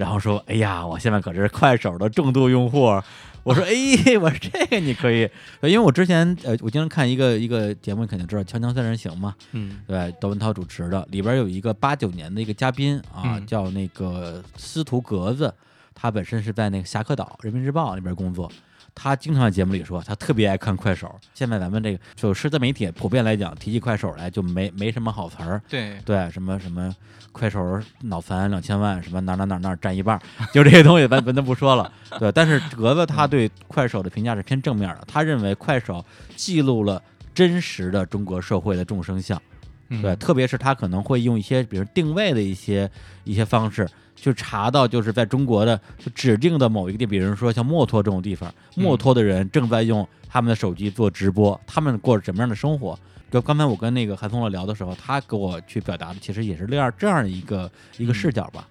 然后说：“哎呀，我现在可是快手的重度用户。”我说：“哎，我说这个你可以，因为我之前呃，我经常看一个一个节目，你肯定知道《锵锵三人行》嘛，嗯对，窦文涛主持的，里边有一个八九年的一个嘉宾啊，嗯叫那个司徒格子，他本身是在那个侠客岛《人民日报》里边工作。他经常在节目里说，他特别爱看快手。现在咱们这个就社交媒体普遍来讲，提起快手来就没没什么好词儿，对，对，什么什么快手脑残两千万，什么哪哪哪哪占一半，就这些东西咱咱就不说了。对，但是格子他对快手的评价是偏正面的，他认为快手记录了真实的中国社会的众生相。嗯对，特别是他可能会用一些，比如定位的一些一些方式，就查到就是在中国的就指定的某一个地，比如说像墨脱这种地方，墨脱的人正在用他们的手机做直播，他们过着什么样的生活？就刚才我跟那个韩松乐聊的时候，他给我去表达的其实也是这样这样一个一个视角吧。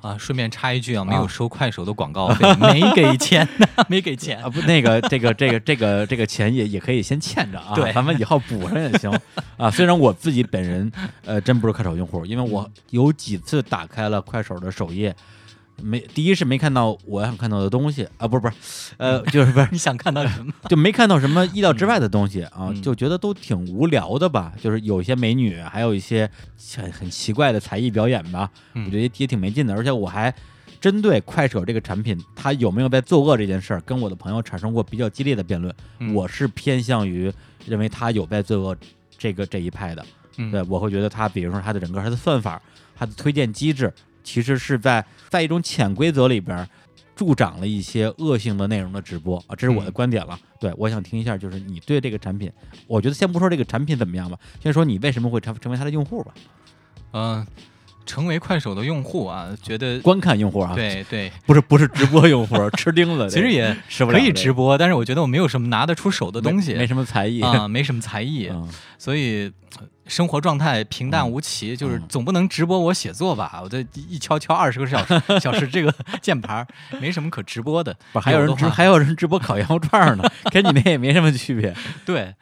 啊，顺便插一句啊，没啊有收快手的广告费，没给钱，没给钱啊，。不，那个这个这个这个这个钱也也可以先欠着啊，对咱们以后补上也行 啊。虽然我自己本人呃真不是快手用户，因为我有几次打开了快手的首页，没第一是没看到我想看到的东西啊，不是不是，呃，就是不是 你想看到什么？就没看到什么意料之外的东西啊，嗯就觉得都挺无聊的吧。就是有一些美女，还有一些很很奇怪的才艺表演吧，嗯我觉得也挺没劲的。而且我还针对快手这个产品，它有没有在作恶这件事儿，跟我的朋友产生过比较激烈的辩论。嗯我是偏向于认为它有在作恶这个这一派的。嗯对，我会觉得它，比如说它的整个它的算法，它的推荐机制，其实是在在一种潜规则里边助长了一些恶性的内容的直播。啊，这是我的嗯。观点了。对，我想听一下，就是你对这个产品，我觉得先不说这个产品怎么样吧，先说你为什么会成成为它的用户吧，嗯、成为快手的用户啊，觉得观看用户啊，，对 对，不是不是直播用户，吃钉子，其实也可以直播，但是我觉得我没有什么拿得出手的东西。没没什么才艺。啊、没什么才艺，嗯。所以呃生活状态平淡无奇，就是嗯总不能直播我写作吧？我这一敲敲二十个小时小时这个 键盘儿，没什么可直播的。不是还有人直还有人直播烤羊肉串呢，跟你那也没什么区别。对，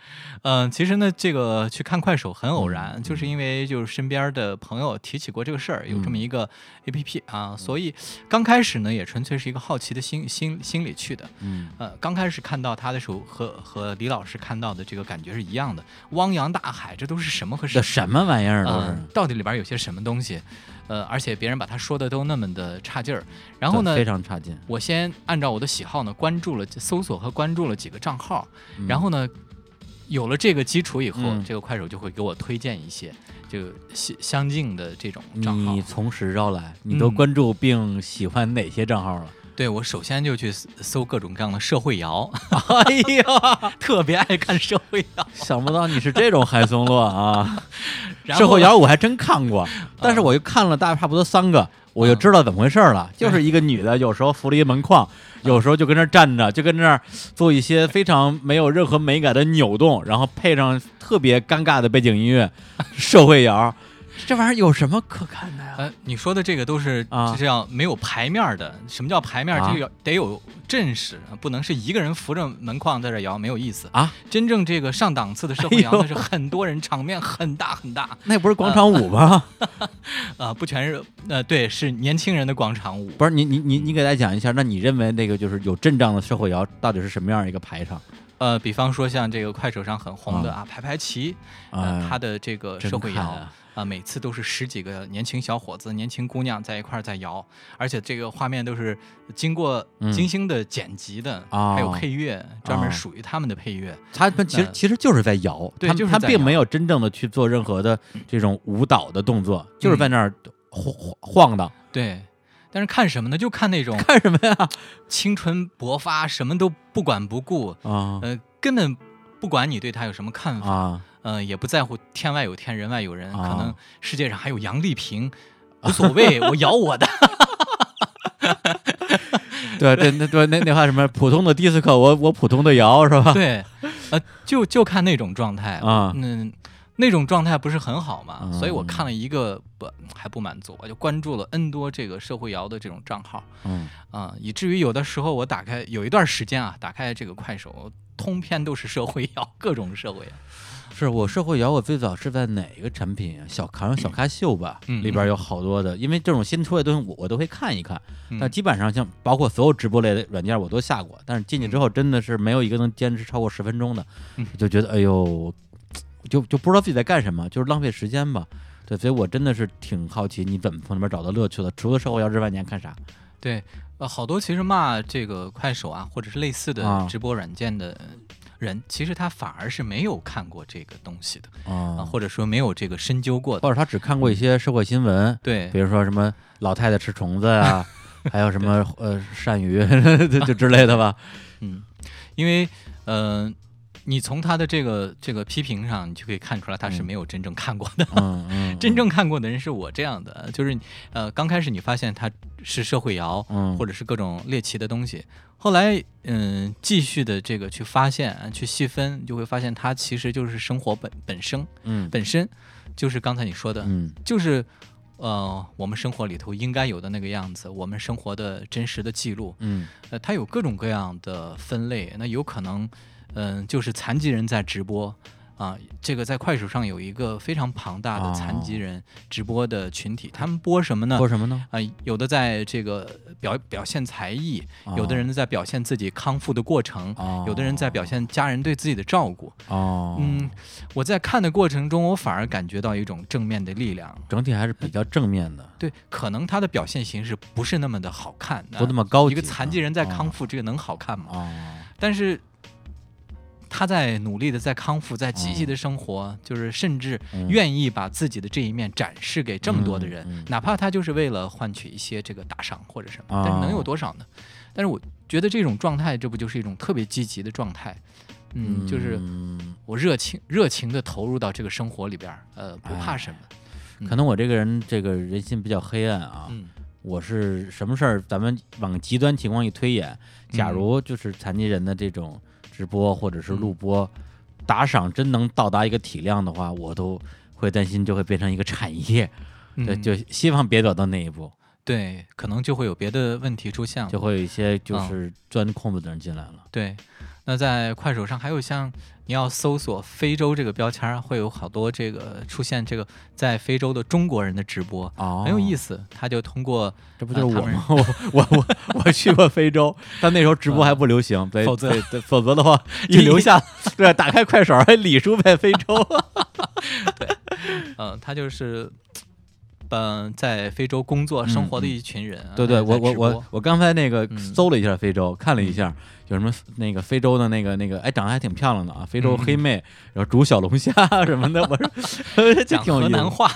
嗯、其实呢，这个去看快手很偶嗯然，就是因为就是身边的朋友提起过这个事儿，有这么嗯一个 A P P 啊，所以刚开始呢也纯粹是一个好奇的心心心理去的。嗯呃，刚开始看到他的时候，和和李老师看到的这个感觉是一样的，汪洋大海，这都是什么和这什么？什么玩意儿。到底里边有些什么东西？呃，而且别人把他说的都那么的差劲儿，然后呢，非常差劲。我先按照我的喜好呢，关注了搜索和关注了几个账号，嗯然后呢，有了这个基础以后，嗯这个快手就会给我推荐一些这个相相近的这种账号你。从实招来，你都嗯关注并喜欢哪些账号了？对我首先就去搜各种各样的社会摇，哎呀，特别爱看社会摇。想不到你是这种嗨松洛啊！社会摇我还真看过，但是我就看了大概差不多三个，我就知道怎么回事了。就是一个女的，有时候扶了一门框，有时候就跟那儿站着，就跟那儿做一些非常没有任何美感的扭动，然后配上特别尴尬的背景音乐，社会摇。这玩意儿有什么可看的呀？呃，你说的这个都是啊就是要没有牌面儿的。什么叫牌面儿？啊这个得有阵势，不能是一个人扶着门框在这摇，没有意思。啊，真正这个上档次的社会摇，那是很多人，场面很大很大那不是广场舞吗？啊、不全是呃，对，是年轻人的广场舞。不是你你你你给大家讲一下，那你认为那个就是有阵仗的社会摇到底是什么样一个排场？呃，比方说像这个快手上很红的啊，排排棋，呃，哎它的这个社会摇看啊啊、每次都是十几个年轻小伙子、年轻姑娘在一块儿在摇，而且这个画面都是经过嗯精心的剪辑的，哦还有配乐，专门哦属于他们的配乐。他们其实其实就是在摇，对他并没有真正的去做任何的这种舞蹈的动作，就是在那儿晃晃晃荡。对，但是看什么呢？就看那种 看什么呀？青春勃发，什么都不管不顾，啊呃，根本不管你对他有什么看法，啊！呃，也不在乎天外有天，人外有人，啊可能世界上还有杨丽萍，无所谓，我摇我的。对对那对那那话什么普通的迪斯科，我我普通的摇是吧？对，呃，就就看那种状态啊嗯，那种状态不是很好嘛，嗯所以我看了一个不还不满足，我就关注了 N 多这个社会摇的这种账号嗯啊、以至于有的时候我打开有一段时间啊，打开这个快手，通篇都是社会摇，各种社会摇。是我社会摇，我最早是在哪个产品啊？小好像小咖秀吧，嗯里边有好多的，因为这种新出来的东西我我都会看一看。嗯但基本上像包括所有直播类的软件我都下过，但是进去之后真的是没有一个能坚持超过十分钟的，就觉得哎呦，就就不知道自己在干什么，就是浪费时间吧。对，所以我真的是挺好奇你怎么从里边找到乐趣的。除了社会摇之外，你还看啥？对，呃，好多其实骂这个快手啊，或者是类似的啊直播软件的人，其实他反而是没有看过这个东西的啊，啊，或者说没有这个深究过的。或者他只看过一些社会新闻，对比如说什么老太太吃虫子啊，还有什么呃鳝鱼就 就之类的吧。嗯，因为呃，你从他的这个这个批评上，你就可以看出来他是嗯。没有真正看过的。嗯 嗯，真正看过的人是我这样的，就是呃，刚开始你发现他是社会摇，嗯。或者是各种猎奇的东西，后来嗯，继续的这个去发现、去细分，你就会发现它其实就是生活本本身嗯。本身，就是刚才你说的，嗯。就是呃，我们生活里头应该有的那个样子，我们生活的真实的记录，嗯。呃，它有各种各样的分类，那有可能，嗯、就是残疾人在直播啊，这个在快手上有一个非常庞大的残疾哦人直播的群体，他们播什么呢？播什么呢？啊、有的在这个表表现才艺，有的哦人在表现自己康复的过程，哦有的人在表现家人对自己的照顾。哦，嗯，我在看的过程中，我反而感觉到一种正面的力量。整体还是比较正面的，对，可能他的表现形式不是那么的好看，不那么高级。一个残疾人在康哦复，这个能好看吗？哦，但是他在努力的在康复，在积极的生活，就是甚至嗯。愿意把自己的这一面展示给这么多的人，哪怕他就是为了换取一些这个打赏或者什么，哦但是能有多少呢？但是我觉得这种状态，这不就是一种特别积极的状态？嗯，就是嗯我热情热情的投入到这个生活里边儿，呃，不怕什么。可能我这个人这个人心比较黑暗啊，嗯。我是什么事儿，咱们往极端情况一推演，假嗯。如就是残疾人的这种直播或者是录播，打赏真能到达一个体量的话，我都会担心就会变成一个产业，对，嗯就希望别走到那一步，对，可能就会有别的问题出现了。就会有一些嗯就是钻空子的人进来了。对，那在快手上还有像你要搜索非洲这个标签儿，会有好多这个出现这个在非洲的中国人的直播，哦，很有意思。他就通过这不就是我吗？我我我我去过非洲，但那时候直播还不流行，否则否则的话一 一留下，对，打开快手，还李叔在非洲，对嗯，他就是嗯，在非洲工作生活的嗯。一群人啊。对对，我我我我刚才那个嗯。搜了一下非洲，看了一下有什么那个非洲的那个那个，哎，长得还挺漂亮的啊，非洲嗯。黑妹，然后煮小龙虾什么的，我说讲 河南话，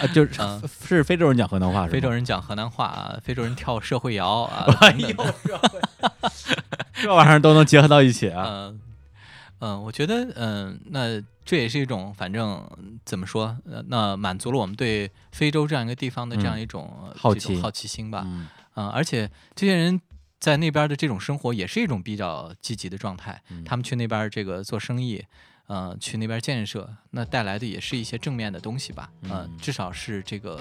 啊，就是嗯是非洲人讲河南话是？非洲人讲河南话啊，非洲人跳社会摇啊，哎呦，这玩意儿都能结合到一起啊，嗯嗯，我觉得嗯，那这也是一种，反正怎么说，呃，那满足了我们对非洲这样一个地方的这样嗯一种、呃好奇种好奇心吧。嗯嗯，而且这些人在那边的这种生活也是一种比较积极的状态。嗯他们去那边这个做生意，呃，去那边建设，那带来的也是一些正面的东西吧。呃嗯，至少是这个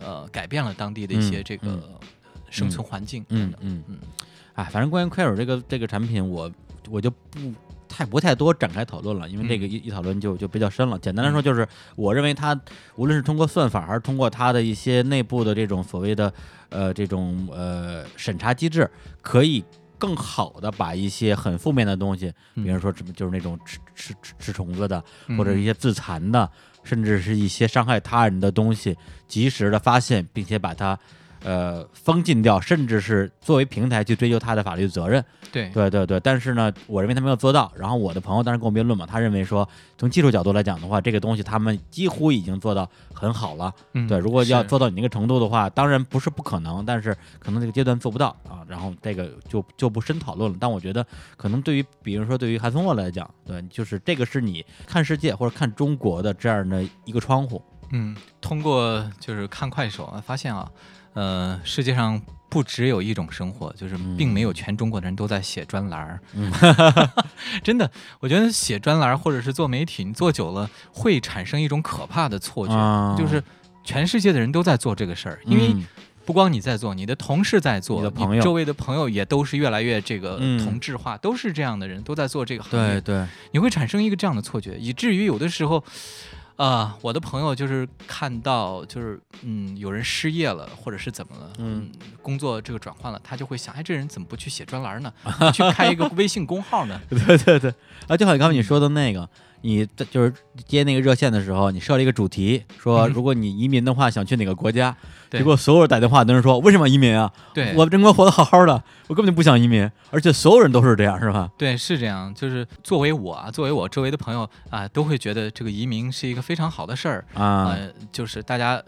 呃改变了当地的一些嗯这个嗯生存环境等等。嗯嗯嗯哎，反正关于快手这个这个产品，我我就不太不太多展开讨论了，因为这个嗯。一一讨论就就比较深了。简单来说，就是我认为它无论是通过算法，还是通过它的一些内部的这种所谓的呃这种呃审查机制，可以更好的把一些很负面的东西，比如说什么就是那种吃吃吃吃虫子的，或者一些自残的，甚至是一些伤害他人的东西，及时的发现，并且把它呃封禁掉，甚至是作为平台去追究他的法律责任。对对对对，但是呢，我认为他没有做到。然后我的朋友当时跟我辩论嘛，他认为说，从技术角度来讲的话，这个东西他们几乎已经做到很好了。嗯对，如果要做到你那个程度的话，当然不是不可能，但是可能这个阶段做不到啊。然后这个就就不深讨论了。但我觉得，可能对于比如说对于韩松洛来讲，对，就是这个是你看世界或者看中国的这样的一个窗户。嗯，通过就是看快手啊，发现啊，呃，世界上不只有一种生活，就是并没有全中国的人都在写专栏儿。嗯。真的，我觉得写专栏儿或者是做媒体，你做久了会产生一种可怕的错觉，啊。就是全世界的人都在做这个事儿，因为嗯不光你在做，你的同事在做，你的朋友。周围的朋友也都是越来越这个嗯。同质化，都是这样的人，都在做这个行业。对对，你会产生一个这样的错觉，以至于有的时候，啊、我的朋友就是看到就是嗯有人失业了，或者是怎么了，嗯工作这个转换了，他就会想，哎，这人怎么不去写专栏呢？去开一个微信公号呢？对对对，啊，就好像刚才你说的那个，你在就是接那个热线的时候，你设了一个主题，说嗯如果你移民的话，想去哪个国家？结果所有人打电话都是说，为什么移民啊？对，我中国活得好好的，我根本就不想移民，而且所有人都是这样，是吧？对，是这样。就是作为我啊，作为我周围的朋友啊，都会觉得这个移民是一个非常好的事儿啊，呃，就是大家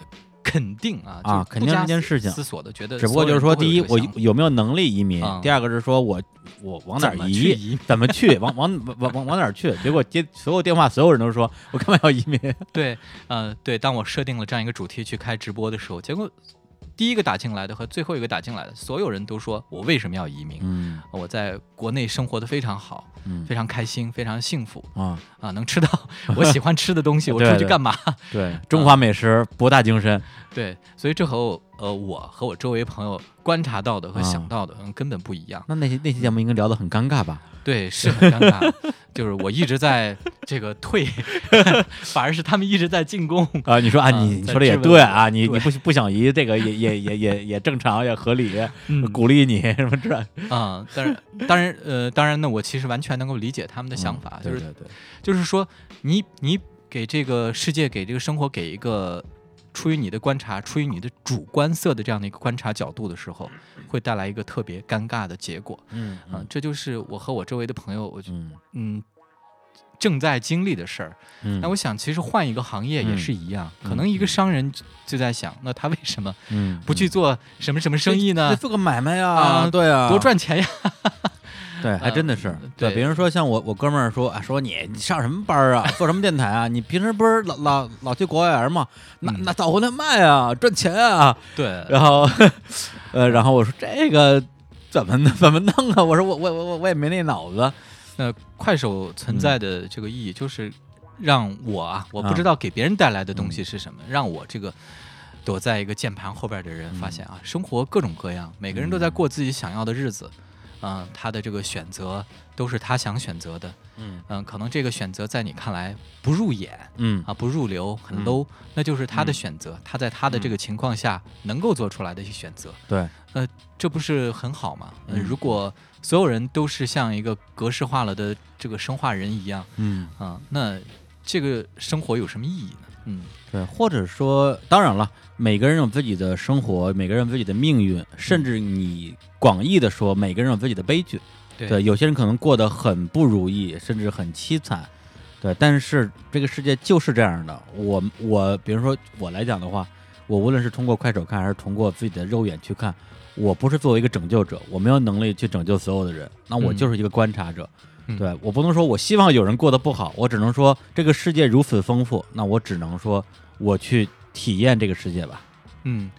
肯定啊，啊肯定这件事情思索的觉得，只不过就是说，第一，我有有没有能力移民？嗯第二个是说我我往哪儿移？怎么去？往往往往往哪儿去？结果接所有电话，所有人都说我干嘛要移民？对，呃，对，当我设定了这样一个主题去开直播的时候，结果第一个打进来的和最后一个打进来的，所有人都说我为什么要移民？嗯我在国内生活的非常好，嗯非常开心，非常幸福啊，啊，能吃到我喜欢吃的东西，我出去干嘛？对，中华美食博大精深。对，所以这和我呃我和我周围朋友观察到的和啊想到的，嗯，根本不一样。那那些那期节目应该聊得很尴尬吧？对，是很尴尬，就是我一直在这个退，反而是他们一直在进攻。啊，你说啊，啊你你说的也对啊，你你不不想移这个也也也也也正常也合理，嗯鼓励你什么这啊、当然，当然，呃，当然呢，我其实完全能够理解他们的想法，就是就是说，你你给这个世界、给这个生活给一个出于你的观察、出于你的主观色的这样的一个观察角度的时候，会带来一个特别尴尬的结果嗯啊、这就是我和我周围的朋友，我就嗯嗯正在经历的事儿。嗯，那我想，其实换一个行业也嗯是一样，嗯可能一个商人就在想，那他为什么嗯不去做什么什么生意呢？得做个买卖呀，啊对啊，多赚钱呀！对，还真的是嗯对。对比如说像我我哥们儿说啊，说你你上什么班儿啊，做什么电台啊？你平时不是老老老去国外玩吗？那嗯那早回来卖啊，赚钱啊。对，然后 呃，然后我说这个怎么怎么弄啊？我说我我我我我也没那脑子。那快手存在的这个意义就是让我啊，我不知道给别人带来的东西是什么，让我这个躲在一个键盘后边的人发现啊，生活各种各样，每个人都在过自己想要的日子，嗯、他的这个选择都是他想选择的，嗯。嗯、可能这个选择在你看来不入眼嗯。啊，不入流，很嗯。low，、那就是他的嗯。选择，他在他的这个情况下能够做出来的一些选择。对，这不是很好吗？呃嗯。如果所有人都是像一个格式化了的这个生化人一样嗯啊、那这个生活有什么意义呢？嗯，对，或者说，当然了，每个人有自己的生活，每个人有自己的命运，甚至你广义的说，每个人有自己的悲剧。对，有些人可能过得很不如意，甚至很凄惨。对，但是这个世界就是这样的。我我，比如说我来讲的话，我无论是通过快手看，还是通过自己的肉眼去看，我不是作为一个拯救者，我没有能力去拯救所有的人，那我就是一个观察者。对我不能说我希望有人过得不好，我只能说这个世界如此丰富，那我只能说我去体验这个世界吧。嗯。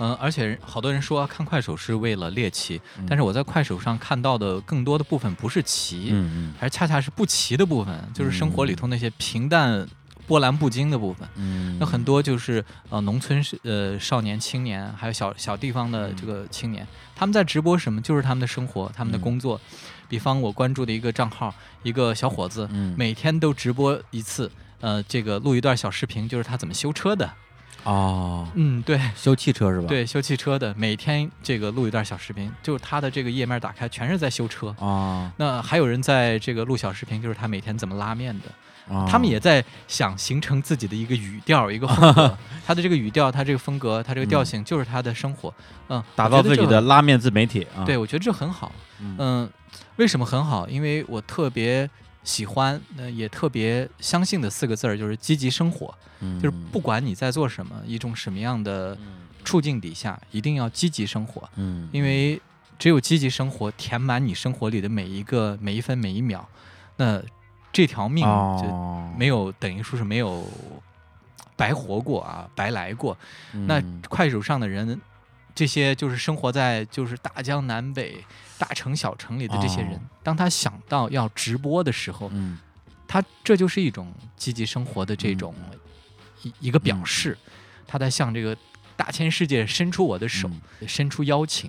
嗯，而且好多人说看快手是为了猎奇，但是我在快手上看到的更多的部分不是奇，嗯嗯，还是恰恰是不奇的部分，就是生活里头那些平淡、波澜不惊的部分。嗯，那很多就是呃农村是呃少年青年，还有小小地方的这个青年，他们在直播什么？就是他们的生活，他们的工作。比方我关注的一个账号，一个小伙子，每天都直播一次，呃，这个录一段小视频，就是他怎么修车的。哦，嗯，对，修汽车是吧？对，修汽车的，每天这个录一段小视频，就是他的这个页面打开全是在修车啊。那还有人在这个录小视频，就是他每天怎么拉面的。他们也在想形成自己的一个语调，一个 风格。他的这个语调，他这个风格，他这个调性，就是他的生活。嗯，打造自己的拉面自媒体啊。对，我觉得这很好。嗯，为什么很好？因为我特别。喜欢，那也特别相信的四个字儿就是积极生活，就是不管你在做什么，一种什么样的处境底下，一定要积极生活。嗯，因为只有积极生活，填满你生活里的每一个每一分每一秒，那这条命就没有等于说是没有白活过啊，白来过。那快手上的人，这些就是生活在就是大江南北。大城小城里的这些人，当他想到要直播的时候，嗯，他这就是一种积极生活的这种一一个表示，他在向这个大千世界伸出我的手，伸出邀请，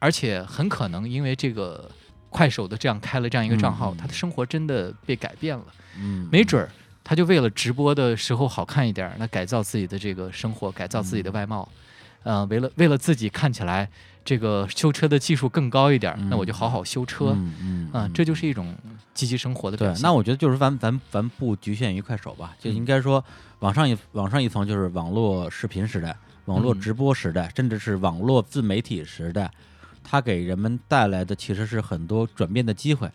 而且很可能因为这个快手的这样开了这样一个账号，他的生活真的被改变了，嗯，没准儿他就为了直播的时候好看一点，那改造自己的这个生活，改造自己的外貌，嗯，为了为了自己看起来。这个修车的技术更高一点，那我就好好修车。嗯嗯，这就是一种积极生活的表现。那我觉得就是咱咱咱不局限于快手吧，就应该说往上一往上一层就是网络视频时代、网络直播时代，甚至是网络自媒体时代，它给人们带来的其实是很多转变的机会。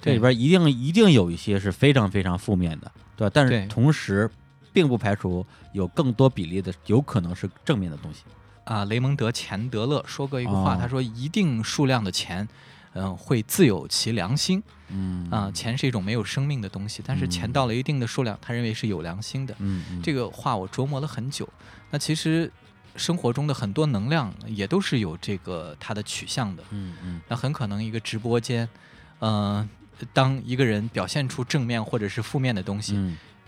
这里边一定一定有一些是非常非常负面的，对吧？但是同时，并不排除有更多比例的有可能是正面的东西。啊，雷蒙德·钱德勒说过一个话，他说：“一定数量的钱，嗯，会自有其良心。嗯，啊，钱是一种没有生命的东西，但是钱到了一定的数量，他认为是有良心的。嗯，这个话我琢磨了很久。那其实生活中的很多能量也都是有这个它的取向的。嗯嗯，那很可能一个直播间，嗯，当一个人表现出正面或者是负面的东西，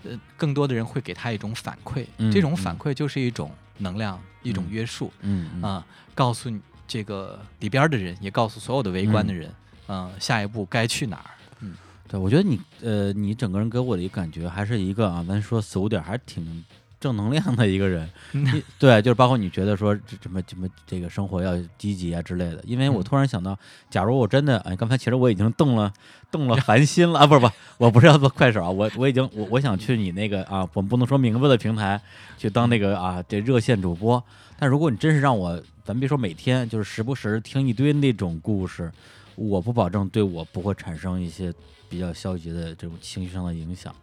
呃，更多的人会给他一种反馈，这种反馈就是一种。”能量一种约束，嗯啊，告诉你这个里边的人，也告诉所有的围观的人，嗯，下一步该去哪儿？嗯，对，我觉得你呃，你整个人给我的一个感觉，还是一个啊，咱说俗点，还是挺。正能量的一个人，对，就是包括你觉得说什么什么这个生活要积极啊之类的。因为我突然想到，假如我真的哎，刚才其实我已经动了动了 凡心了啊，不是不，我不是要做快手啊，我我已经我我想去你那个啊，我们不能说名字的平台去当那个啊这热线主播。但如果你真是让我，咱别说每天，就是时不时听一堆那种故事，我不保证对我不会产生一些比较消极的这种情绪上的影响。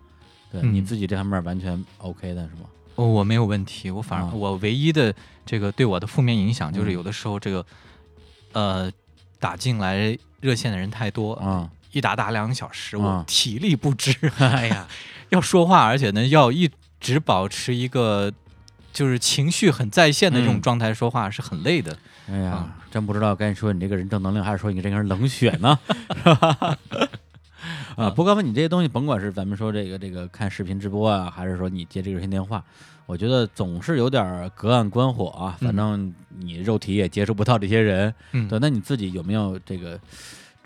对你自己这方面完全 OK 的是吗？哦，我没有问题。我反而我唯一的这个对我的负面影响就是有的时候这个，呃，打进来热线的人太多啊，一打打两个小时，我体力不支。哎呀，要说话，而且呢要一直保持一个就是情绪很在线的这种状态说话是很累的。哎呀，真不知道该说你这个人正能量，还是说你这个人冷血呢？是吧？啊，不过问你这些东西，甭管是咱们说这个这个看视频直播啊，还是说你接这个热线电话，我觉得总是有点隔岸观火啊。反正你肉体也接触不到这些人，对。那你自己有没有这个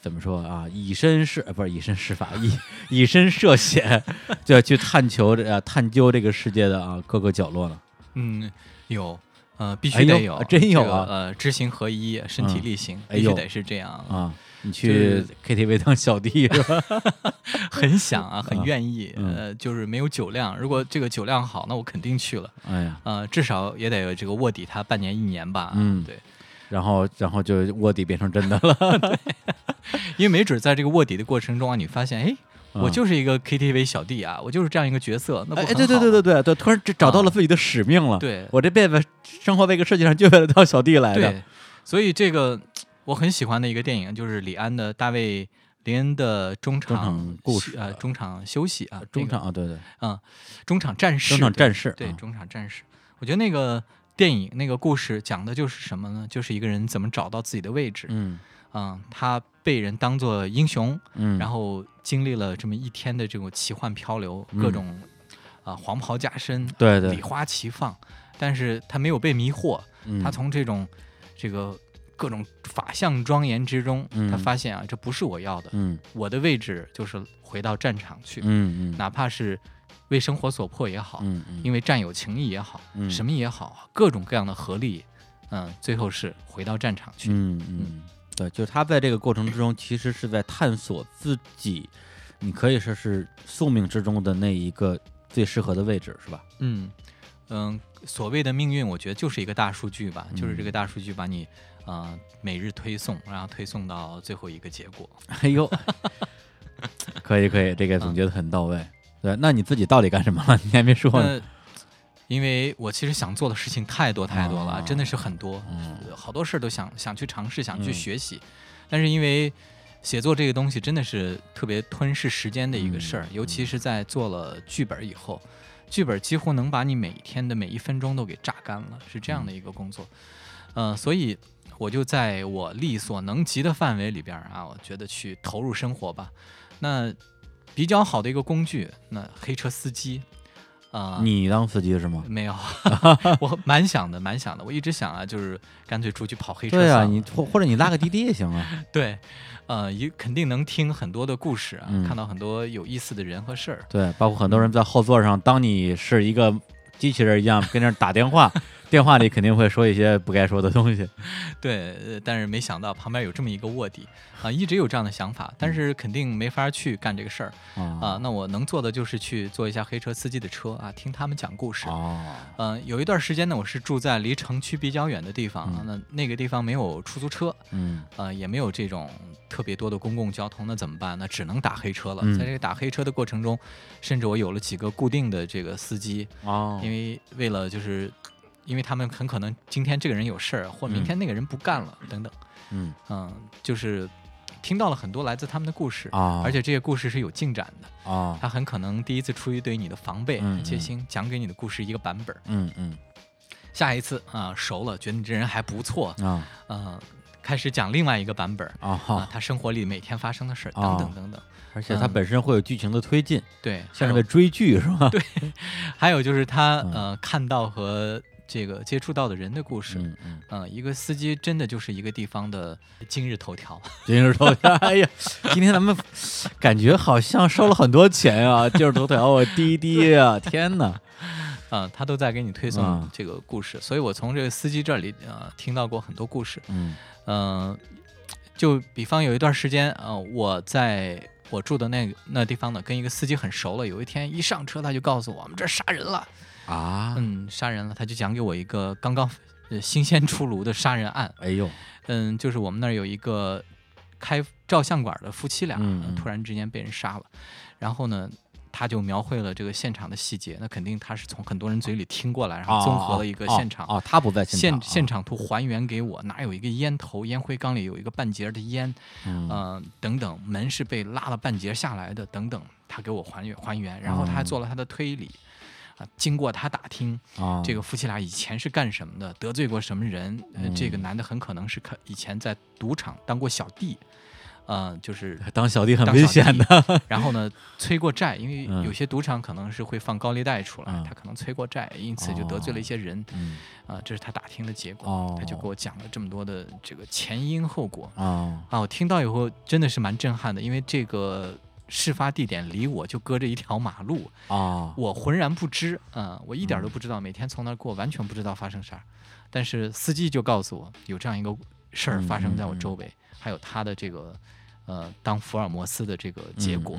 怎么说啊？以身试不是以身试法，以以身涉险，就要去探求这探究这个世界的啊各个角落呢？嗯，有。呃，必须得有，真有这个啊呃，知行合一，身体嗯力行，哎必须得是这样。啊，你去 KTV 当小弟是吧？很想啊，很啊愿意，嗯呃，就是没有酒量。如果这个酒量好，那我肯定去了。哎呀，呃，至少也得有这个卧底他半年一年吧。嗯对，然后然后就卧底变成真的了，对因为没准在这个卧底的过程中啊，你发现，哎，我嗯就是一个 KTV 小弟啊，我就是这样一个角色，那不哎，对对对对对对，突然找找到了自己的使命了。对我这辈子生活在一个世界上就为了当小弟来的。对，所以这个我很喜欢的一个电影就是李安的大卫林恩的中场故事呃，中场休息啊，中那个场啊，对对，嗯，中场战士，中场战士啊。对中场战士。我觉得那个电影那个故事讲的就是什么呢？就是一个人怎么找到自己的位置。嗯。嗯，他被人当做英雄，嗯，然后经历了这么一天的这种奇幻漂流，嗯。各种啊、黄袍加身，对对。礼，花齐放，但是他没有被迷惑，嗯。他从这种这个各种法相庄严之中，嗯。他发现啊，这不是我要的，嗯。我的位置就是回到战场去，嗯嗯，哪怕是为生活所迫也好，嗯嗯，因为战友情谊也好，嗯。什么也好，各种各样的合力，嗯，最后是回到战场去。嗯嗯，对，就是他在这个过程之中，其实是在探索自己，你可以说是宿命之中的那一个最适合的位置，是吧？嗯嗯，所谓的命运，我觉得就是一个大数据吧，就是这嗯个大数据把你呃每日推送，然后推送到最后一个结果。哎呦，可以可以，这个总结的很到位。对，那你自己到底干什么了？你还没说呢。因为我其实想做的事情太多太多了，哦真的是很多，好多事儿都想想去尝试，想去嗯学习，但是因为写作这个东西真的是特别吞噬时间的一个事儿，嗯尤其是在做了剧本以后，剧本几乎能把你每一天的每一分钟都给榨干了，是这样的一个工作。呃，所以我就在我力所能及的范围里边儿啊，我觉得去投入生活吧。那比较好的一个工具，那黑车司机，啊、你当司机是吗？没有，我蛮想的，蛮想的。我一直想啊，就是干脆出去跑黑车对啊，你或或者你拉个滴滴也行啊。对，呃，也肯定能听很多的故事啊，嗯看到很多有意思的人和事儿。对，包括很多人在后座上，当你是一个机器人一样跟那儿打电话，电话里肯定会说一些不该说的东西。对，呃但是没想到旁边有这么一个卧底。啊、一直有这样的想法，但是肯定没法去干这个事儿。啊、啊那我能做的就是去坐一下黑车司机的车啊，听他们讲故事。哦，嗯、有一段时间呢，我是住在离城区比较远的地方，啊那那个地方没有出租车，嗯。呃，也没有这种特别多的公共交通，那怎么办？那只能打黑车了。嗯。在这个打黑车的过程中，甚至我有了几个固定的这个司机，哦，因为为了就是，因为他们很可能今天这个人有事儿，或明天那个人不干了，等等，嗯。嗯，就是听到了很多来自他们的故事。啊，而且这些故事是有进展的，啊，他很可能第一次出于对你的防备、戒心，讲给你的故事一个版本。嗯嗯。下一次啊、熟了，觉得你这人还不错，啊。嗯、开始讲另外一个版本啊他生活里每天发生的事儿，哦等等等等。而且它嗯本身会有剧情的推进，对，像是在追剧是吧？对，还有就是他嗯。呃看到和这个接触到的人的故事。嗯一个司机真的就是一个地方的今日头条。今日头条，哎呀，今天咱们感觉好像收了很多钱啊！今日头条我，滴滴啊，天哪！嗯、他都在给你推送嗯这个故事，所以我从这个司机这里呃听到过很多故事。嗯嗯、就比方有一段时间，啊，我在我住的那个那地方呢，跟一个司机很熟了。有一天一上车，他就告诉我，我们这儿杀人了。啊，嗯，杀人了，他就讲给我一个刚刚呃新鲜出炉的杀人案。哎呦，嗯，就是我们那儿有一个开照相馆的夫妻俩，突然之间被人杀了，然后呢，他就描绘了这个现场的细节，那肯定他是从很多人嘴里听过来，然后综合了一个现场。哦，哦他不在现场，现场图还原给我，哪有一个烟头，烟灰缸里有一个半截的烟，嗯。呃，等等，门是被拉了半截下来的，等等，他给我还原还原，然后他还哦做了他的推理，啊，经过他打听，啊，这个夫妻俩以前是干什么的，得罪过什么人？呃，这个嗯。男的很可能是可以前在赌场当过小弟，呃，就是 当小弟很危险的，然后呢催过债，因为嗯。有些赌场可能是会放高利贷出来，嗯他可能催过债，因此就得罪了一些人，嗯。啊、这是他打听的结果。哦，他就给我讲了这么多的这个前因后果哦，啊，我听到以后真的是蛮震撼的，因为这个事发地点离我就隔着一条马路，啊，我浑然不知，嗯、我一点儿都嗯不知道，每天从那儿过，完全不知道发生啥。但是司机就告诉我有这样一个事儿发生在我周围，还有他的这个呃当福尔摩斯的这个结果、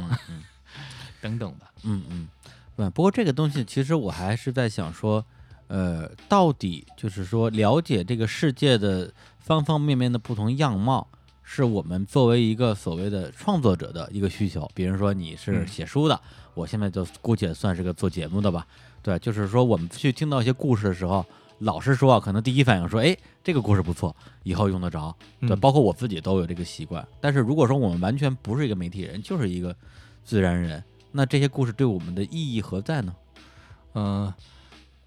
等等吧。嗯嗯，对。不过这个东西其实我还是在想说，呃，到底就是说了解这个世界的方方面面的不同样貌，是我们作为一个所谓的创作者的一个需求。比如说你是嗯写书的，我现在就姑且算是个做节目的吧。对，就是说我们去听到一些故事的时候，老实说啊，可能第一反应说，哎，这个故事不错，以后用得着。对，嗯包括我自己都有这个习惯。但是如果说我们完全不是一个媒体人，就是一个自然人，那这些故事对我们的意义何在呢？呃，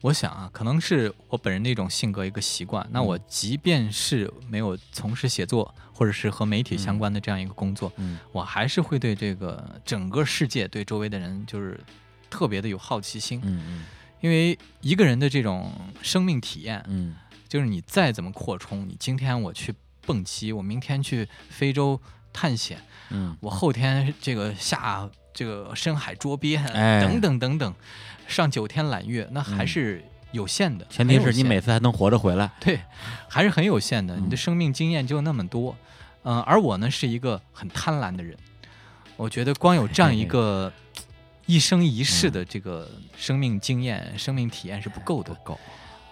我想啊，可能是我本人的一种性格一个习惯。那我即便是没有从事写作，或者是和媒体相关的这样一个工作，嗯我还是会对这个整个世界、对周围的人，就是特别的有好奇心。嗯嗯因为一个人的这种生命体验，嗯就是你再怎么扩充，你今天我去蹦极，我明天去非洲探险，嗯我后天这个下这个深海捉鳖，哎等等等等，上九天揽月，那还嗯是有限的。前提是你每次还能活着回来。对，还是很有限的。你的嗯生命经验就那么多，嗯、而我呢是一个很贪婪的人，我觉得光有这样一个一生一世的这个生命经验、生命体验是不够的。够。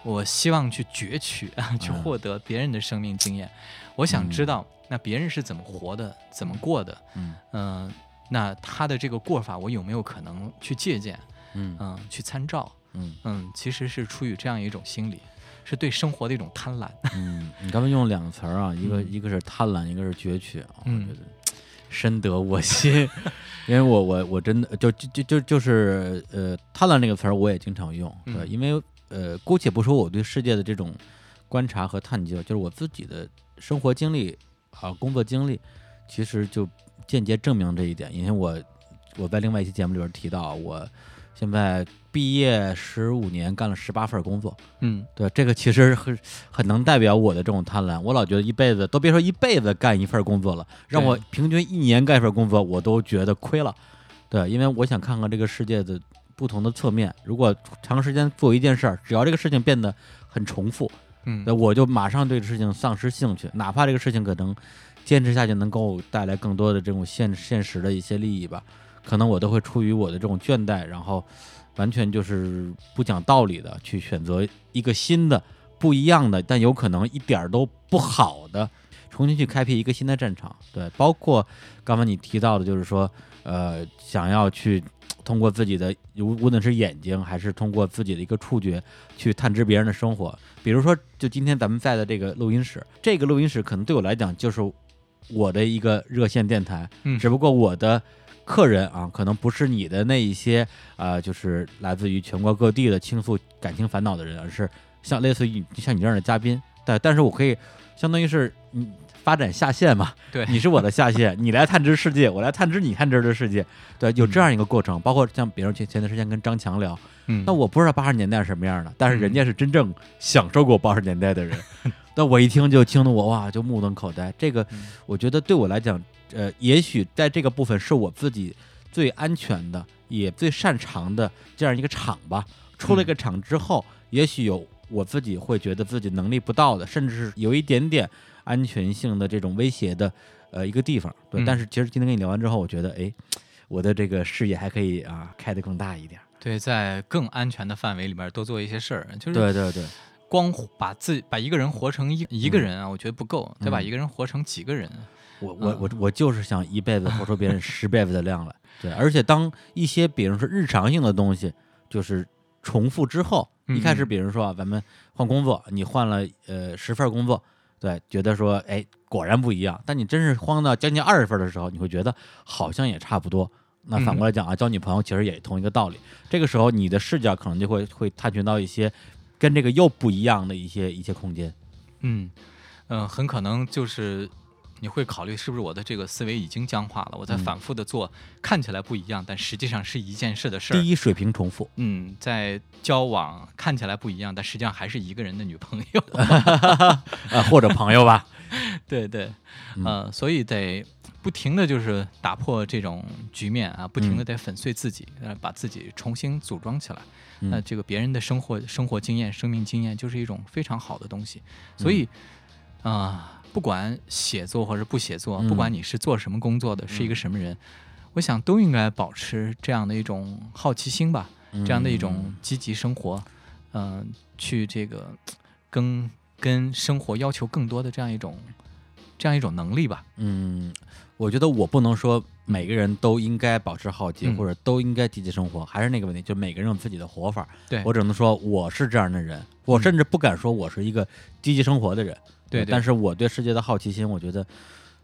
我希望去攫取啊，去嗯获得别人的生命经验。我想知嗯道那别人是怎么活的，怎么过的。嗯嗯、那他的这个过法，我有没有可能去借鉴？嗯嗯、去参照？嗯嗯，其实是出于这样一种心理，是对生活的一种贪婪。嗯，你刚才用了两个词儿啊，一个嗯一个是贪婪，一个是攫取啊，我嗯觉得深得我心。因为我我我真的就就就就就是呃，贪婪这个词儿我也经常用，对，嗯因为呃，姑且不说我对世界的这种观察和探究，就是我自己的生活经历啊、工作经历，其实就间接证明这一点。因为我我在另外一期节目里边提到，我现在毕业十五年，干了十八份工作，嗯对，这个其实很很能代表我的这种贪婪。我老觉得一辈子都别说一辈子干一份工作了，让我平均一年干一份工作，我都觉得亏了。对，因为我想看看这个世界的不同的侧面。如果长时间做一件事儿，只要这个事情变得很重复，嗯那我就马上对这事情丧失兴趣，哪怕这个事情可能坚持下去能够带来更多的这种现现实的一些利益吧，可能我都会出于我的这种倦怠，然后完全就是不讲道理的去选择一个新的、不一样的，但有可能一点儿都不好的，重新去开辟一个新的战场。对，包括刚才你提到的，就是说，呃，想要去。通过自己的无无论是眼睛还是通过自己的一个触觉去探知别人的生活，比如说，就今天咱们在的这个录音室，这个录音室可能对我来讲就是我的一个热线电台，嗯只不过我的客人啊，可能不是你的那一些呃，就是来自于全国各地的倾诉感情烦恼的人，而是像类似于像你这样的嘉宾。但但是我可以相当于是你发展下线嘛，对你是我的下线，你来探知世界，我来探知你探知的世界，对，有这样一个过程。包括像比如前前段时间跟张强聊，嗯，那我不知道八十年代是什么样的，但是人家是真正享受过八十年代的人。那我一听就听得我哇，就目瞪口呆。这个嗯我觉得对我来讲，呃，也许在这个部分是我自己最安全的，也最擅长的这样一个场吧。出了一个场之后，也许有我自己会觉得自己能力不到的，甚至是有一点点安全性的这种威胁的，呃，一个地方。对，嗯但是其实今天跟你聊完之后，我觉得，哎，我的这个视野还可以啊开得更大一点。对，在更安全的范围里面多做一些事儿，就是对对对。光把自把一个人活成一一个人啊，我觉得不够，得把嗯。一个人活成几个人。我？我我我就是想一辈子活出别人 十辈子的量来，对，而且当一些比如说日常性的东西就是重复之后，一开始嗯。比如说啊，咱们换工作，你换了呃十份工作，对，觉得说哎果然不一样，但你真是慌到将近二十份的时候，你会觉得好像也差不多。那反过来讲啊，交女朋友其实也同一个道理，这个时候你的视角可能就会会探寻到一些跟这个又不一样的一些一些空间。嗯嗯、呃很可能就是你会考虑是不是我的这个思维已经僵化了，我在嗯反复的做看起来不一样，但实际上是一件事的事儿。第一水平重复，嗯，在交往看起来不一样，但实际上还是一个人的女朋友。啊或者朋友吧，对对，嗯呃，所以得不停的就是打破这种局面啊，不停的得粉碎自己，呃，把自己重新组装起来。那这个别人的生活生活经验、生命经验，就是一种非常好的东西。所以啊，不管写作或者不写作，不管你是做什么工作的，是一个什么人，我想都应该保持这样的一种好奇心吧，这样的一种积极生活，嗯，去这个跟跟生活要求更多的这样一种这样一种能力吧。嗯，我觉得我不能说。每个人都应该保持好奇，或者都应该积极生活，还是那个问题，就每个人有自己的活法。对我只能说我是这样的人，我甚至不敢说我是一个积极生活的人。对，但是我对世界的好奇心，我觉得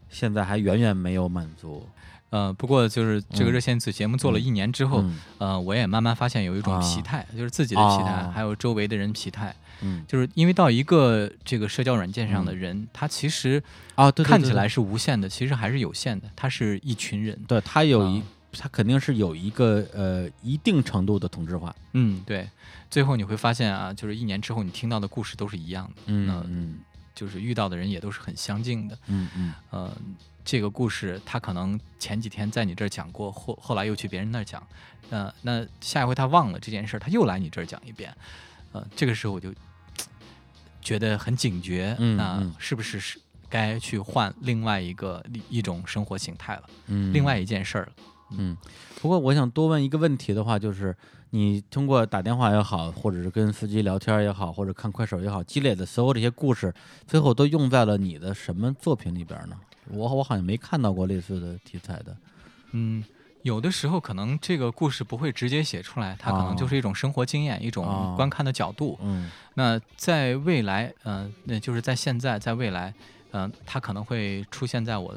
现在还远远没有满足。呃，不过就是这个热线子节目做了一年之后，呃，我也慢慢发现有一种疲态，就是自己的疲态，还有周围的人疲态。嗯，就是因为到一个这个社交软件上的人，他其实啊，看起来是无限的，其实还是有限的。他是一群人，对他有一，他肯定是有一个呃一定程度的同质化。嗯，对。最后你会发现啊，就是一年之后你听到的故事都是一样的。嗯嗯，就是遇到的人也都是很相近的。嗯嗯，呃，这个故事他可能前几天在你这儿讲过，后后来又去别人那儿讲，呃，那下一回他忘了这件事儿，他又来你这儿讲一遍。呃，这个时候我就。觉得很警觉，那是不是是该去换另外一个一种生活形态了？嗯，另外一件事儿了。嗯，不过我想多问一个问题的话，就是你通过打电话也好，或者是跟司机聊天也好，或者看快手也好，积累的所有这些故事，最后都用在了你的什么作品里边呢？我我好像没看到过类似的题材的。嗯。有的时候可能这个故事不会直接写出来，它可能就是一种生活经验，一种观看的角度。嗯，那在未来，嗯，那就是在现在，在未来，嗯，它可能会出现在我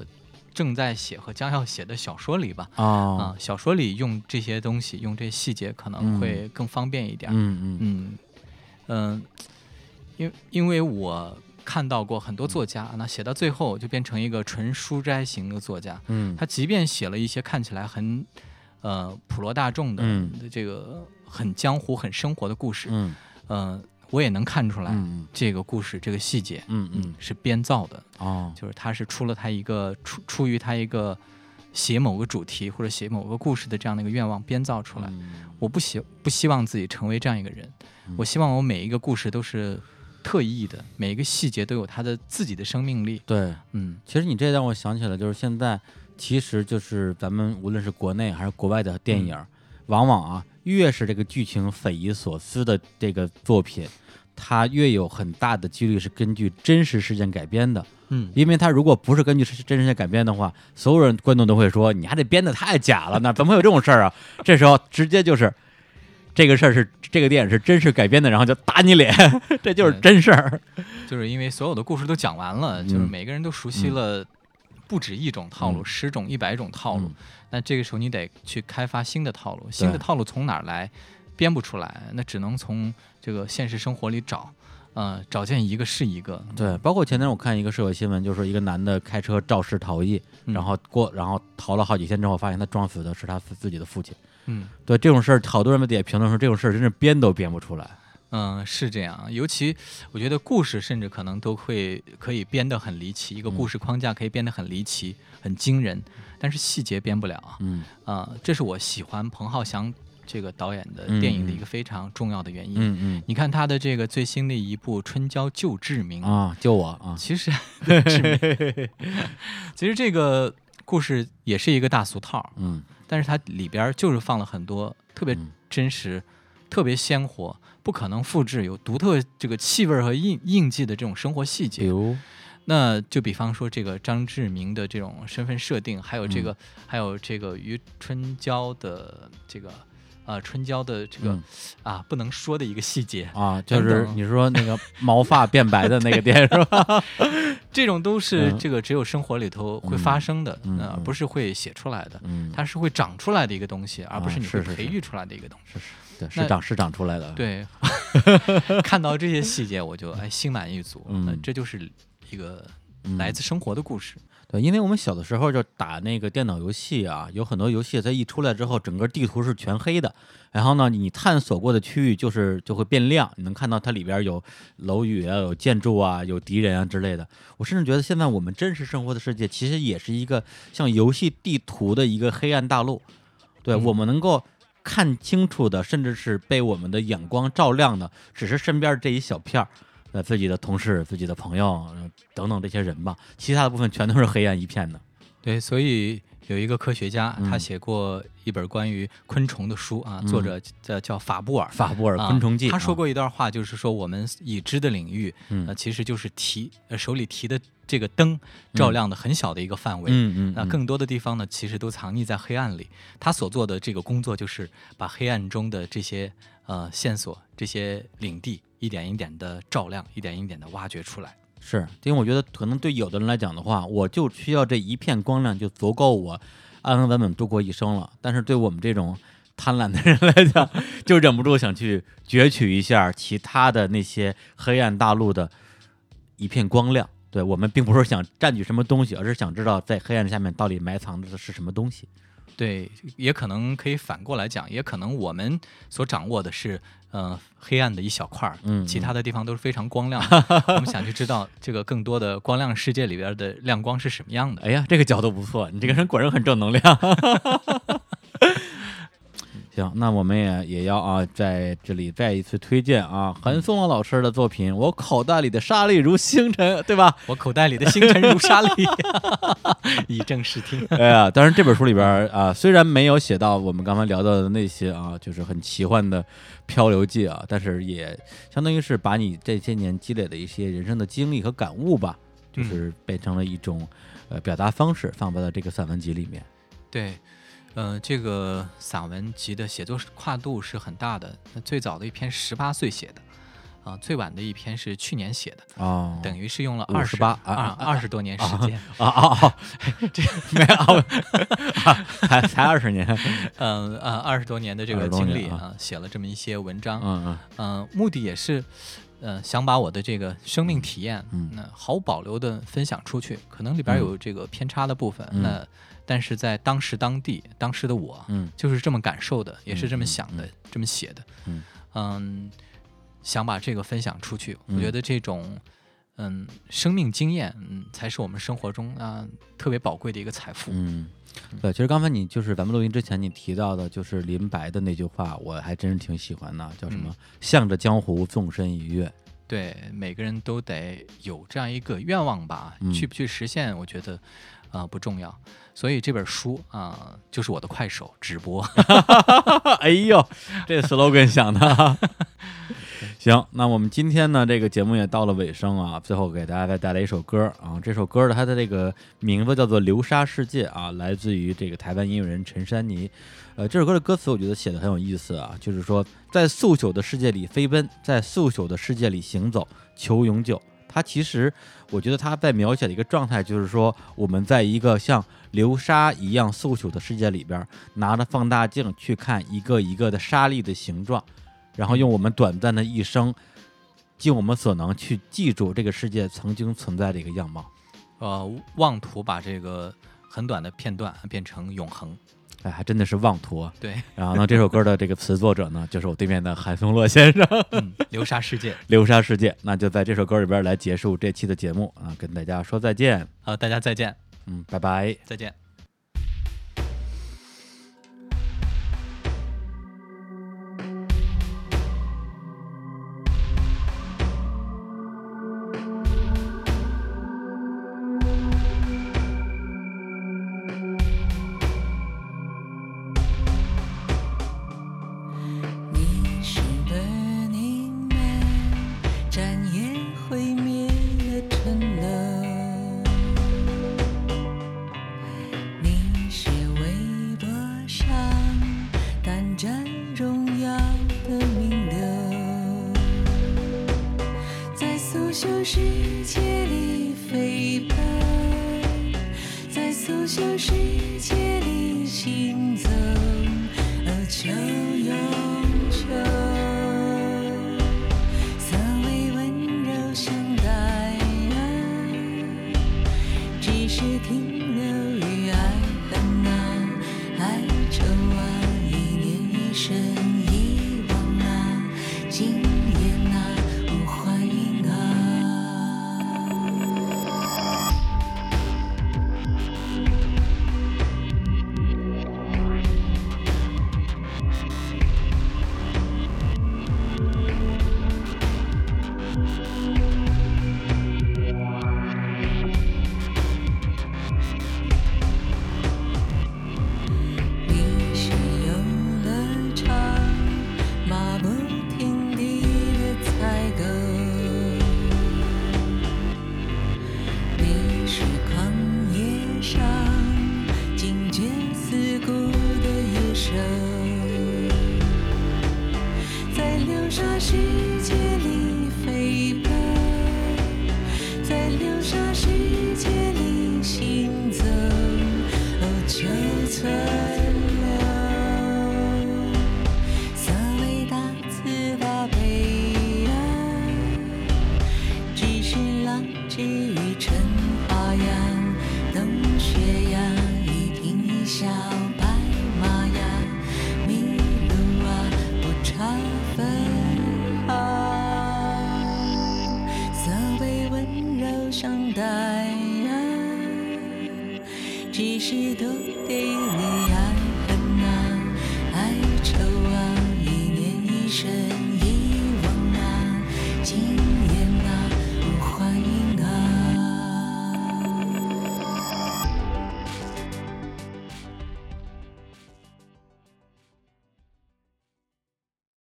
正在写和将要写的小说里吧。啊，小说里用这些东西，用这些细节可能会更方便一点。嗯嗯嗯嗯，因因为我。看到过很多作家，那写到最后就变成一个纯书斋型的作家。嗯，他即便写了一些看起来很，呃，普罗大众的这个很江湖、很生活的故事，嗯，呃，我也能看出来这个故事这个细节，嗯嗯，是编造的。哦，就是他是出了他一个出出于他一个写某个主题或者写某个故事的这样的一个愿望编造出来。我不希不希望自己成为这样一个人，我希望我每一个故事都是。特意的每一个细节都有它的自己的生命力。对，嗯，其实你这让我想起来，就是现在，其实就是咱们无论是国内还是国外的电影，往往啊，越是这个剧情匪夷所思的这个作品，它越有很大的几率是根据真实事件改编的。嗯，因为它如果不是根据真实事件改编的话，所有人观众都会说，你还得编的太假了，那怎么会有这种事儿啊？这时候直接就是。这个事儿是这个电影是真实改编的，然后就打你脸，这就是真事儿。就是因为所有的故事都讲完了，就是每个人都熟悉了不止一种套路，十种、一百种套路。那这个时候你得去开发新的套路，新的套路从哪儿来？编不出来，那只能从这个现实生活里找，嗯，找见一个是一个。对，包括前天我看一个社会新闻，就是说一个男的开车肇事逃逸，然后过，然后逃了好几天之后，发现他撞死的是他自己的父亲。嗯，对这种事儿，好多人们底下评论说这种事儿真是编都编不出来。嗯，是这样。尤其我觉得故事甚至可能都会可以编得很离奇，一个故事框架可以编得很离奇、很惊人，但是细节编不了。嗯，啊，这是我喜欢彭浩翔这个导演的电影的一个非常重要的原因。嗯嗯，你看他的这个最新的一部《春娇救志明》啊，救我啊！其实，其实这个故事也是一个大俗套。嗯。但是它里边就是放了很多特别真实、特别鲜活、不可能复制、有独特这个气味和印印记的这种生活细节。比如，那就比方说这个张志明的这种身份设定，还有这个，还有这个于春娇的这个。呃，春娇的这个啊，不能说的一个细节啊，就是你说那个毛发变白的那个点是吧？这种都是这个只有生活里头会发生的，呃，不是会写出来的，它是会长出来的一个东西，而不是你会培育出来的一个东西。是是，对，是长是长出来的。对，看到这些细节，我就哎心满意足。嗯，这就是一个来自生活的故事。对，因为我们小的时候就打那个电脑游戏啊，有很多游戏它一出来之后，整个地图是全黑的，然后呢，你探索过的区域就是就会变亮，你能看到它里边有楼宇啊、有建筑啊、有敌人啊之类的。我甚至觉得现在我们真实生活的世界其实也是一个像游戏地图的一个黑暗大陆，对、嗯我们能够。看清楚的，甚至是被我们的眼光照亮的，只是身边这一小片儿，呃，自己的同事、自己的朋友、呃等等这些人吧，其他的部分全都是黑暗一片的。对，所以有一个科学家，他嗯写过一本关于昆虫的书啊，作者叫叫法布尔。法布尔啊昆虫记，他说啊，过一段话，就是说我们已知的领域，嗯呃，其实就是提呃手里提的这个灯照亮的很小的一个范围。嗯嗯，嗯那更多的地方呢，其实都藏匿在黑暗里。他所做的这个工作，就是把黑暗中的这些呃线索、这些领地，一点一点的照亮，一点一点的挖掘出来。是因为我觉得可能对有的人来讲的话，我就需要这一片光亮就足够我安安稳稳度过一生了。但是对我们这种贪婪的人来讲，就忍不住想去攫取一下其他的那些黑暗大陆的一片光亮。对我们并不是想占据什么东西，而是想知道在黑暗下面到底埋藏着的是什么东西。对，也可能可以反过来讲，也可能我们所掌握的是，呃，黑暗的一小块儿，嗯其他的地方都是非常光亮的。我们想去知道这个更多的光亮世界里边的亮光是什么样的。哎呀，这个角度不错，你这个人果然很正能量。行，那我们也也要啊，在这里再一次推荐啊，韩松龙老师的作品《我口袋里的沙粒如星辰》，对吧？我口袋里的星辰如沙粒，以正视听。哎呀，当然这本书里边啊，虽然没有写到我们刚才聊到的那些啊，就是很奇幻的漂流记啊，但是也相当于是把你这些年积累的一些人生的经历和感悟吧，就是变成了一种呃表达方式，放到了这个散文集里面。对，呃，这个散文集的写作跨度是很大的。那最早的一篇十八岁写的，啊、最晚的一篇是去年写的，哦，等于是用了二十58啊二啊二十多年时间。啊啊啊！这没有，啊才才二十年，嗯呃，二十多年的这个经历啊啊，写了这么一些文章。嗯嗯嗯、目的也是，呃，想把我的这个生命体验，嗯那毫无保留的分享出去。可能里边嗯有这个偏差的部分，嗯那但是在当时当地，当时的我，嗯就是这么感受的，也是这么嗯想的，嗯这么写的。嗯嗯想把这个分享出去。嗯我觉得这种嗯生命经验，嗯，才是我们生活中啊特别宝贵的一个财富。嗯，对，其实刚才你就是咱们录音之前你提到的，就是林白的那句话，我还真是挺喜欢的，叫什么嗯“向着江湖纵身一跃对，每个人都得有这样一个愿望吧，嗯去不去实现，我觉得啊、不重要。所以这本书啊、就是我的快手直播。”。哎呦，这 slogan 想的。行，那我们今天呢，这个节目也到了尾声啊，最后给大家再带来一首歌啊，这首歌的它的这个名字叫做《流沙世界》啊，来自于这个台湾音乐人陈珊妮。呃，这首歌的歌词我觉得写的很有意思啊，就是说在速朽的世界里飞奔，在速朽的世界里行走，求永久。它其实我觉得他在描写的一个状态，就是说我们在一个像流沙一样速朽的世界里边，拿着放大镜去看一个一个的沙粒的形状，然后用我们短暂的一生，尽我们所能去记住这个世界曾经存在的一个样貌。呃，妄图把这个很短的片段变成永恒。哎，还真的是妄图啊！对，然后呢，这首歌的这个词作者呢，就是我对面的韩松洛先生，嗯，流沙世界。流沙世界。那就在这首歌里边来结束这期的节目啊，跟大家说再见，好，大家再见，嗯，拜拜。再见。